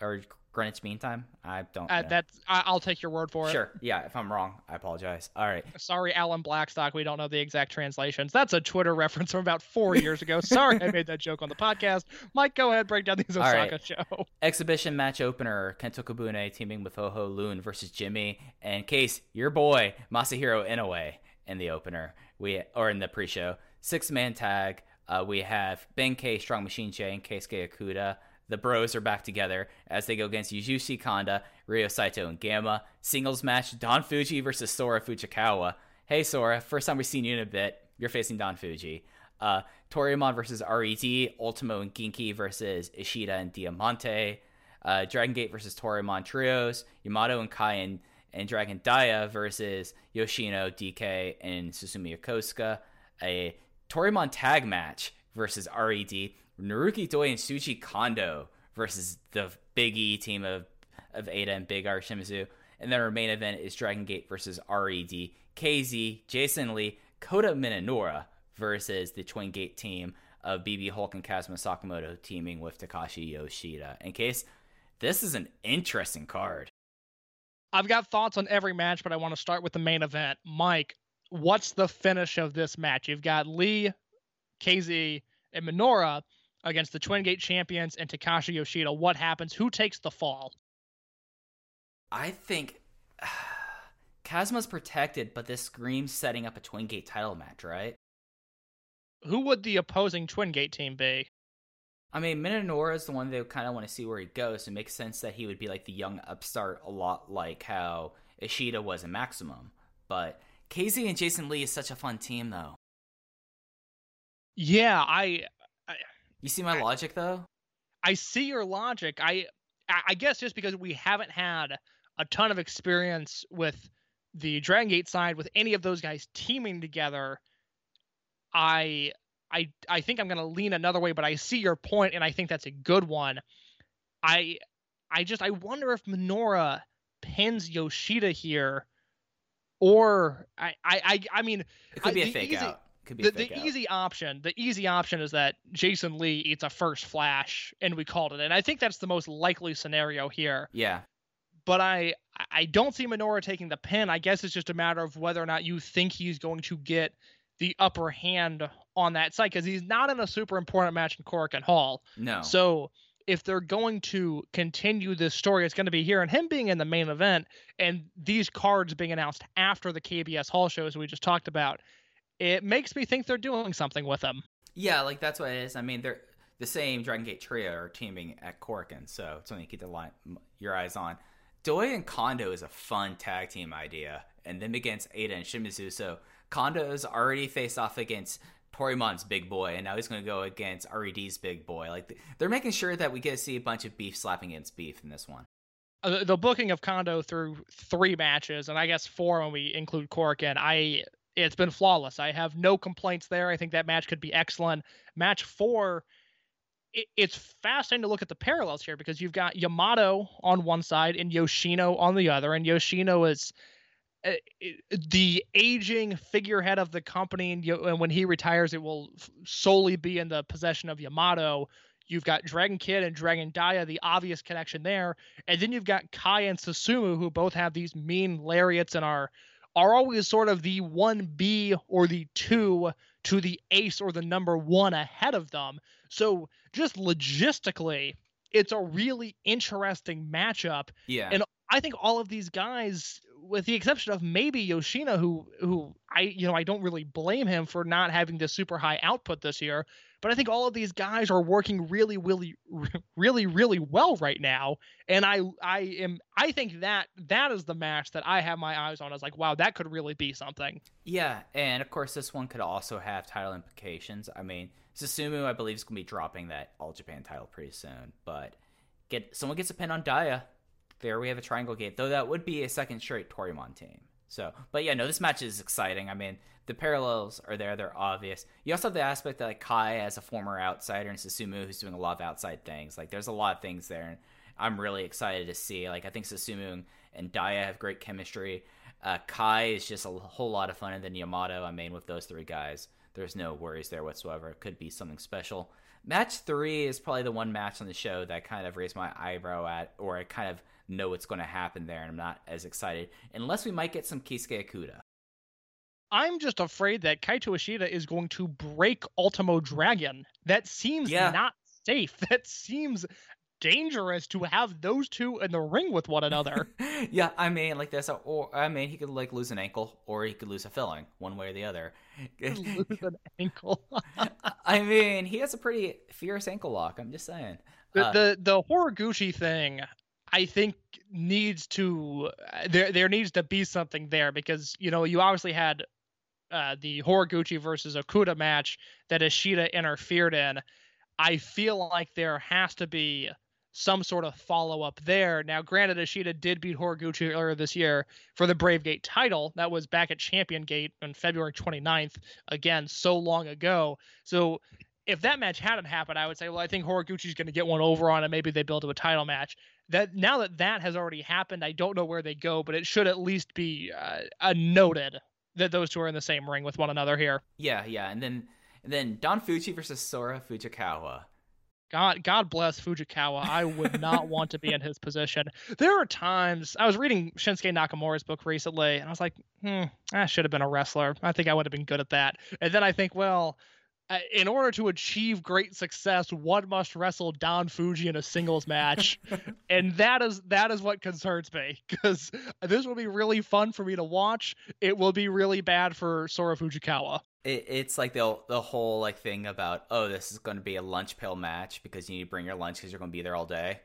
or Greenwich Mean Time. I don't. Uh, know. that's I'll take your word for it. Sure. Yeah. If I'm wrong, I apologize. All right. Sorry, Alan Blackstock. We don't know the exact translations. That's a Twitter reference from about four years ago. Sorry, I made that joke on the podcast. Mike, go ahead, break down these Osaka right. show. Exhibition match opener: Kento Kobune teaming with Ho Ho Lun versus Jimmy and Case, your boy Masahiro Inoue in the opener. We or in the pre-show six man tag. Uh, we have Benkei, Strong Machine J, and Keisuke Okuda. The Bros are back together as they go against Yasushi Kanda, Ryo Saito, and Gamma. Singles match: Don Fuji versus Sora Fujikawa. Hey Sora, first time we've seen you in a bit. You're facing Don Fuji. Uh, Toryumon versus RED, Ultimo and Genki versus Ishida and Diamante, uh, Dragon Gate versus Toryumon Trios, Yamato and Kai and, and Dragon Daya versus Yoshino, DK, and Susumu Yokosuka, a Toryumon tag match versus RED, Naruki Doi and Shuji Kondo versus the Big E team of, of Eita and Big R Shimizu. And then our main event is Dragon Gate versus RED, KZ, Jason Lee, Kota Minoura versus the Twin Gate team of BB Hulk and Kazuma Sakamoto teaming with Takashi Yoshida. In case this is an interesting card. I've got thoughts on every match, but I want to start with the main event. Mike, what's the finish of this match? You've got Lee, KZ, and Minoura against the Twin Gate champions and Takashi Yoshida. What happens? Who takes the fall? I think Kazuma's protected, but this screams setting up a Twin Gate title match, right? Who would the opposing Twin Gate team be? I mean, Minoura is the one they kind of want to see where he goes. It makes sense that he would be like the young upstart, a lot like how Ishida was in Maximum. But KZ and Jason Lee is such a fun team, though. Yeah, I You see my logic, though? I see your logic. I I I guess just because we haven't had a ton of experience with the Dragon Gate side with any of those guys teaming together, I I I think I'm gonna lean another way, but I see your point and I think that's a good one. I I just I wonder if Minoura pins Yoshida here, or I I I, I mean It could I- be a fake easy- out. Could be the, the easy option the easy option is that Jason Lee eats a first flash and we called it, and I think that's the most likely scenario here. Yeah. But I I don't see Minoura taking the pin. I guess it's just a matter of whether or not you think he's going to get the upper hand on that side because he's not in a super important match in Korakuen Hall. No. So if they're going to continue this story, it's going to be here and him being in the main event and these cards being announced after the KBS Hall shows we just talked about. It makes me think they're doing something with them. Yeah, like that's what it is. I mean, they're the same Dragon Gate trio are teaming at Korakuen, so it's something to keep the line, your eyes on. Doi and Kondo is a fun tag team idea, and them against Eita and Shimizu. So Kondo's already faced off against Toryumon's big boy, and now he's going to go against RED's big boy. Like they're making sure that we get to see a bunch of beef slapping against beef in this one. Uh, the- booking of Kondo through three matches, and I guess four when we include Korakuen, I it's been flawless. I have no complaints there. I think that match could be excellent. Match four, it, it's fascinating to look at the parallels here because you've got Yamato on one side and Yoshino on the other, and Yoshino is uh, the aging figurehead of the company, and, and when he retires, it will solely be in the possession of Yamato. You've got Dragon Kid and Dragon Dia, the obvious connection there, and then you've got Kai and Susumu, who both have these mean lariats and are are always sort of the one B or the two to the ace or the number one ahead of them. So just logistically, it's a really interesting matchup. Yeah. And I think all of these guys, with the exception of maybe Yoshino, who who I you know I don't really blame him for not having the super high output this year, but I think all of these guys are working really, really, really, really well right now. And I I am I think that that is the match that I have my eyes on. I was like, wow, that could really be something. Yeah, and of course, this one could also have title implications. I mean, Susumu, I believe, is going to be dropping that All Japan title pretty soon. But get someone gets a pin on Daya. There we have a triangle gate, though that would be a second straight Toryumon team. So, but yeah, no, this match is exciting. I mean, the parallels are there; they're obvious. You also have the aspect that like Kai, as a former outsider, and Susumu, who's doing a lot of outside things. Like, there's a lot of things there, and I'm really excited to see. Like, I think Susumu and Daya have great chemistry. Uh, Kai is just a whole lot of fun, and then Yamato. I mean, with those three guys, there's no worries there whatsoever. It could be something special. Match three is probably the one match on the show that kind of raised my eyebrow at, or I kind of know what's going to happen there, and I'm not as excited unless we might get some Keisuke Okuda. I'm just afraid that Kaito Ishida is going to break Ultimo Dragon. That seems Yeah. not safe. That seems dangerous to have those two in the ring with one another. yeah, I mean, like this, or I mean, he could like lose an ankle, or he could lose a filling, one way or the other. Lose an ankle. I mean, he has a pretty fierce ankle lock. I'm just saying. the Uh, the the Horiguchi thing I think needs to there there needs to be something there because you know you obviously had uh, the Horiguchi versus Okuda match that Ishida interfered in. I feel like there has to be some sort of follow up there. Now, granted, Ishida did beat Horiguchi earlier this year for the Brave Gate title. That was back at Champion Gate on February 29th. Again, so long ago. So if that match hadn't happened, I would say, well, I think Horiguchi's going to get one over on it. Maybe they build to a title match. That now that that has already happened, I don't know where they go, but it should at least be uh, noted that those two are in the same ring with one another here. yeah, yeah, and then and then Don Fuji versus Sora Fujikawa. God, God bless Fujikawa. I would not want to be in his position. There are times I was reading Shinsuke Nakamura's book recently, and I was like, hmm, I should have been a wrestler. I think I would have been good at that. And then I think, well, Uh, in order to achieve great success, one must wrestle Don Fuji in a singles match, and that is that is what concerns me because this will be really fun for me to watch. It will be really bad for Sora Fujikawa. It, it's like the the whole like thing about oh this is going to be a lunch pill match because you need to bring your lunch because you're going to be there all day.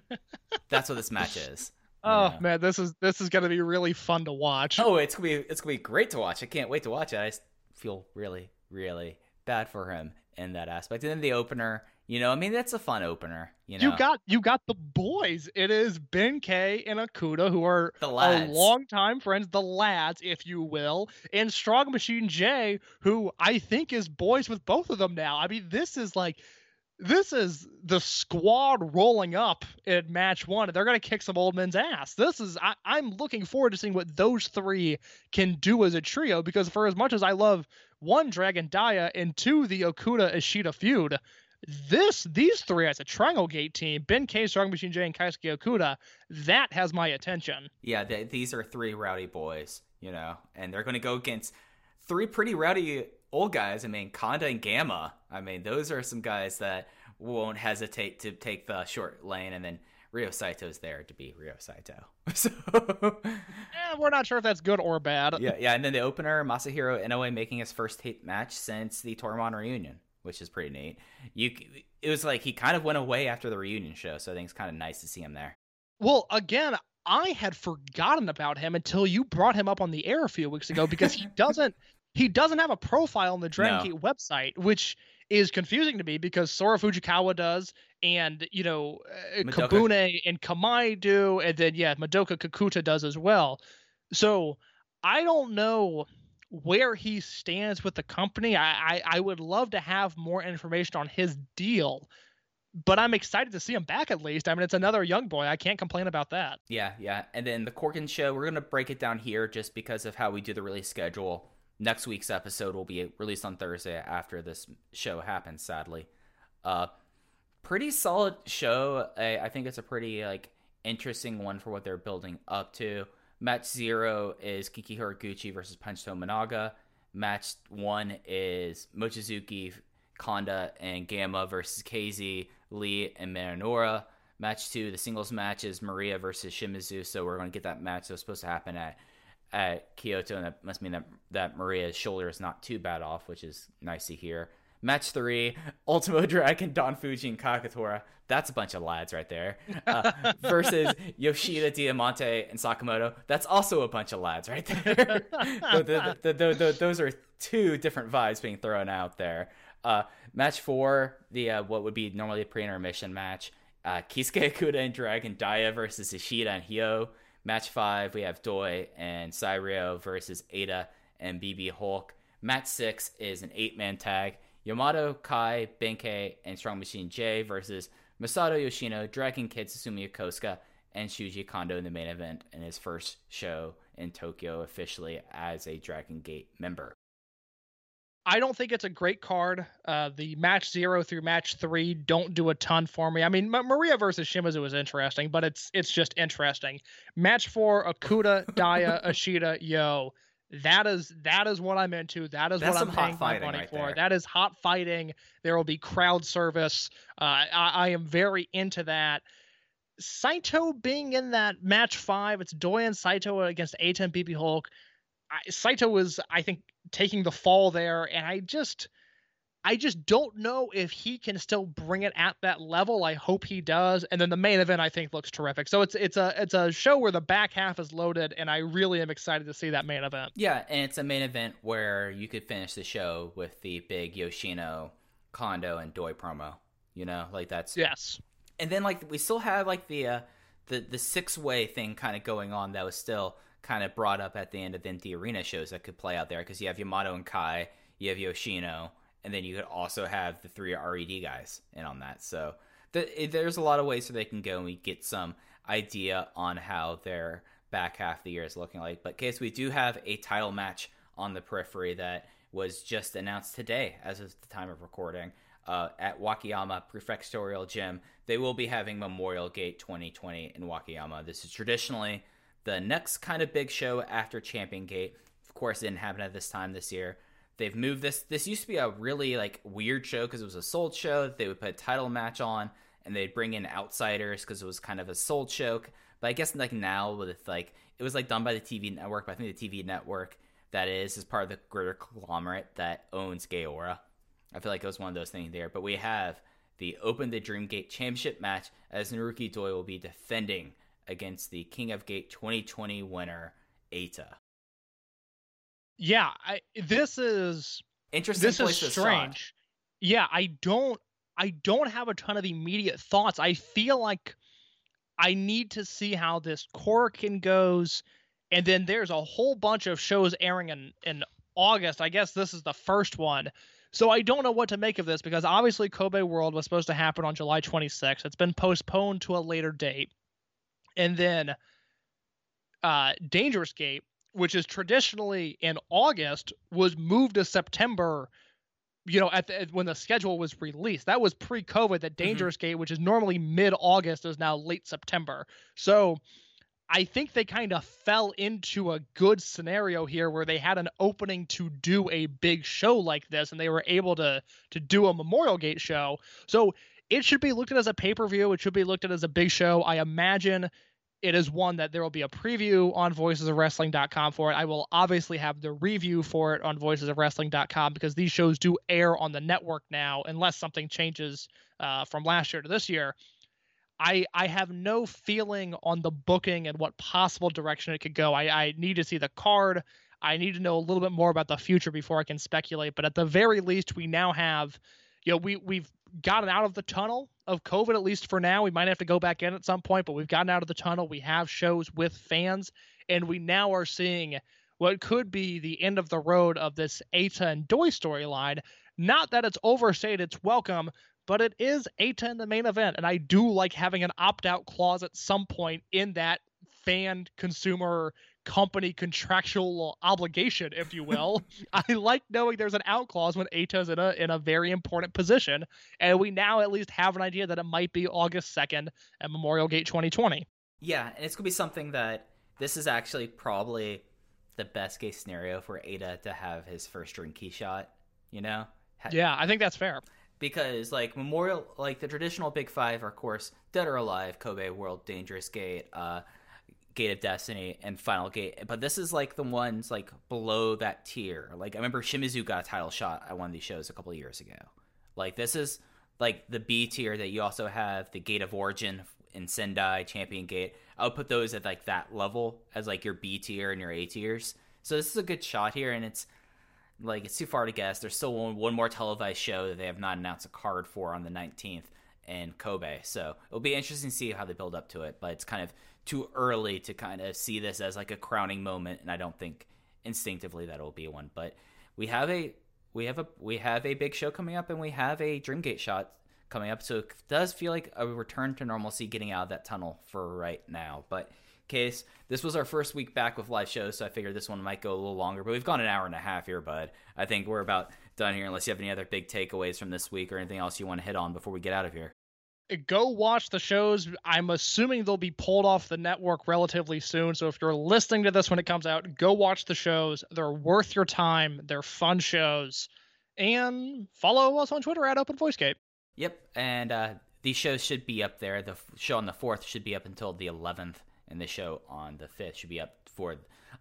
That's what this match is. Oh know? man, this is this is gonna be really fun to watch. Oh, it's gonna be it's gonna be great to watch. I can't wait to watch it. I just feel really, really bad for him in that aspect. And then the opener, you know, I mean that's a fun opener. You know, You got you got the boys. It is Benkei and Okuda who are The lads. longtime friends, the lads, if you will, and Strong Machine J, who I think is boys with both of them now. I mean, this is like this is the squad rolling up at match one. They're going to kick some old men's ass. This is, I, I'm looking forward to seeing what those three can do as a trio because for as much as I love one, Dragon Daya, and two, the Okuda Ishida feud, this, these three as a Triangle Gate team, Benkei, Strong Machine J, and Keisuke Okuda, that has my attention. Yeah, th- these are three rowdy boys, you know, and they're going to go against three pretty rowdy old guys. I mean, Kanda and Gamma. I mean, those are some guys that won't hesitate to take the short lane, and then Ryo Saito's there to be Ryo Saito. So, Eh, we're not sure if that's good or bad. yeah, yeah, and then the opener, Masahiro Inoue making his first tape match since the Toryumon reunion, which is pretty neat. You, it was like he kind of went away after the reunion show, so I think it's kind of nice to see him there. Well, again, I had forgotten about him until you brought him up on the air a few weeks ago because he doesn't he doesn't have a profile on the Dragon No. Gate website, which is confusing to me because Sora Fujikawa does, and you know uh, Madoka. Kabune and Kamai do, and then yeah, Madoka Kakuta does as well. So I don't know where he stands with the company. I, I I would love to have more information on his deal. But I'm excited to see him back at least. I mean, it's another young boy. I can't complain about that. Yeah, yeah. And then the Korakuen show, we're gonna break it down here just because of how we do the release schedule. Next week's episode will be released on Thursday after this show happens. Sadly, uh, pretty solid show. I, I think it's a pretty like interesting one for what they're building up to. Match zero is Kiki Horiguchi versus Punch Tominaga. Match one is Mochizuki, Kanda, and Gamma versus KZ, Lee, and Minoura. Match two, the singles match is Maria versus Shimizu. So we're going to get that match that was supposed to happen at at Kyoto, and that must mean that that Maria's shoulder is not too bad off, which is nice to hear. Match three, Ultimo Dragon, Don Fuji, and Kagetora. That's a bunch of lads right there. Uh, versus Yoshida, Diamante, and Sakamoto. That's also a bunch of lads right there. The- the- the- those are two different vibes being thrown out there. Uh, match four, the uh, what would be normally a pre-intermission match. Uh, Keisuke Okuda and Dragon Daya versus Ishida and Hyo. Match five, we have Doi and Cyrio versus Eita and BB Hulk. Match six is an eight-man tag. Yamato, Kai, Benkei, and Strong Machine J versus Masato Yoshino, Dragon Kid, Susumu Yokosuka, and Shuji Kondo in the main event in his first show in Tokyo officially as a Dragon Gate member. I don't think it's a great card. Uh, the match zero through match three don't do a ton for me. I mean, Ma- Maria versus Shimizu is interesting, but it's it's just interesting. Match four: Okuda, Daya, Ishida, Yo. That is that is what I'm into. That is That's what I'm paying my money right for. there. That is hot fighting. There will be crowd service. Uh, I, I am very into that. Saito being in that match five, it's Doi and Saito against and BB Hulk. I, Saito was, I think, taking the fall there, and I just, I just don't know if he can still bring it at that level. I hope he does. And then the main event, I think, looks terrific. So it's it's a it's a show where the back half is loaded, and I really am excited to see that main event. Yeah, and it's a main event where you could finish the show with the big Yoshino, Kondo, and Doi promo. You know, like that's Yes. and then like we still have like the uh, the the six way thing kind of going on that was still kind of brought up at the end of the, the arena shows that could play out there because you have Yamato and Kai, you have Yoshino, and then you could also have the three Red guys in on that. So the, there's a lot of ways so they can go and we get some idea on how their back half of the year is looking like. But case we do have a title match on the periphery that was just announced today as of the time of recording uh, at Wakayama Prefectorial Gym. They will be having Memorial Gate 2020 in Wakayama. This is traditionally the next kind of big show after Champion Gate. Of course, didn't happen at this time this year. They've moved this. This used to be a really like weird show because it was a sold show. They would put a title match on, and they'd bring in outsiders because it was kind of a sold show. But I guess like now with like it was like done by the TV network. But I think the TV network that is is part of the greater conglomerate that owns Gaora. I feel like it was one of those things there. But we have the Open the Dream Gate Championship match as Naruki Doi will be defending against the King of Gate 2020 winner, Eita. Yeah. I this is Interesting this is place to start. strange. Yeah, I don't I don't have a ton of immediate thoughts. I feel like I need to see how this Korakuen goes, and then there's a whole bunch of shows airing in in August. I guess this is the first one. So I don't know what to make of this because obviously Kobe World was supposed to happen on July 26th. It's been postponed to a later date. And then uh, Dangerous Gate, which is traditionally in August, was moved to September. You know, at the, when the schedule was released, that was pre-COVID. That Dangerous Gate, which is normally mid-August, is now late September. So, I think they kind of fell into a good scenario here where they had an opening to do a big show like this, and they were able to to do a Memorial Gate show. So it should be looked at as a pay-per-view. It should be looked at as a big show. I imagine it is one that there will be a preview on voicesofwrestling.com for it. I will obviously have the review for it on voicesofwrestling.com because these shows do air on the network now, unless something changes uh, from last year to this year. I I have no feeling on the booking and what possible direction it could go. I, I need to see the card. I need to know a little bit more about the future before I can speculate. But at the very least, we now have, you know, we we've gotten out of the tunnel of COVID at least for now. We might have to go back in at some point, but we've gotten out of the tunnel. We have shows with fans, and we now are seeing what could be the end of the road of this Eita and Doi storyline. Not that it's overstayed its welcome, but it is Eita in the main event, and I do like having an opt-out clause at some point in that fan consumer company contractual obligation, if you will. I like knowing there's an out clause when Eita's in a in a very important position, and we now at least have an idea that it might be August second at Memorial Gate 2020. Yeah, and it's gonna be something that this is actually probably the best case scenario for Eita to have his first Dream Gate shot. You know, Yeah, I think that's fair. because like Memorial, like the traditional Big Five are of course Dead or Alive, Kobe World, Dangerous Gate, uh, Gate of Destiny, and Final Gate. But this is like the ones like below that tier. Like I remember Shimizu got a title shot at one of these shows a couple years ago. Like this is like the B tier that you also have the Gate of Origin in Sendai, Champion Gate. I would put those at like that level as like your B tier and your A tiers. So this is a good shot here, and it's like it's too far to guess. There's still one, one more televised show that they have not announced a card for on the 19th in Kobe. So it'll be interesting to see how they build up to it. But it's kind of too early to kind of see this as like a crowning moment, and I don't think instinctively that will be one. But we have a we have a we have a big show coming up, and we have a Dreamgate shot coming up. So it does feel like a return to normalcy, getting out of that tunnel for right now. But case. This was our first week back with live shows, so I figured this one might go a little longer. But we've gone an hour and a half here, bud. I think we're about done here, unless you have any other big takeaways from this week or anything else you want to hit on before we get out of here. Go watch the shows. I'm assuming they'll be pulled off the network relatively soon. So if you're listening to this when it comes out, go watch the shows. They're worth your time. They're fun shows. And follow us on Twitter at Open VoiceGate. Yep, and uh, these shows should be up there. The show on the fourth should be up until the 11th, and the show on the fifth should be up for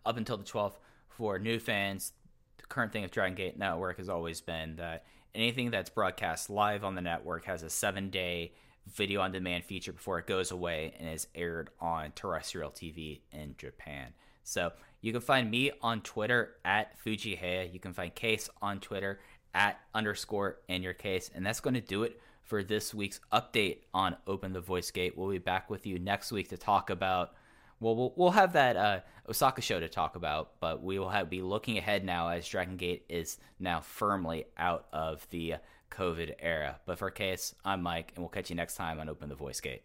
up until the 12th for new fans. The current thing of Dragon Gate Network has always been that anything that's broadcast live on the network has a seven day video on demand feature before it goes away and is aired on terrestrial TV in Japan. So you can find me on Twitter at Fujiiheya. You can find Case on Twitter at underscore in your case. And that's going to do it for this week's update on Open the Voice Gate. We'll be back with you next week to talk about. Well, we'll, we'll have that uh, Osaka show to talk about, but we will have, be looking ahead now as Dragon Gate is now firmly out of the COVID era. But for Case, I'm Mike, and we'll catch you next time on Open the Voice Gate.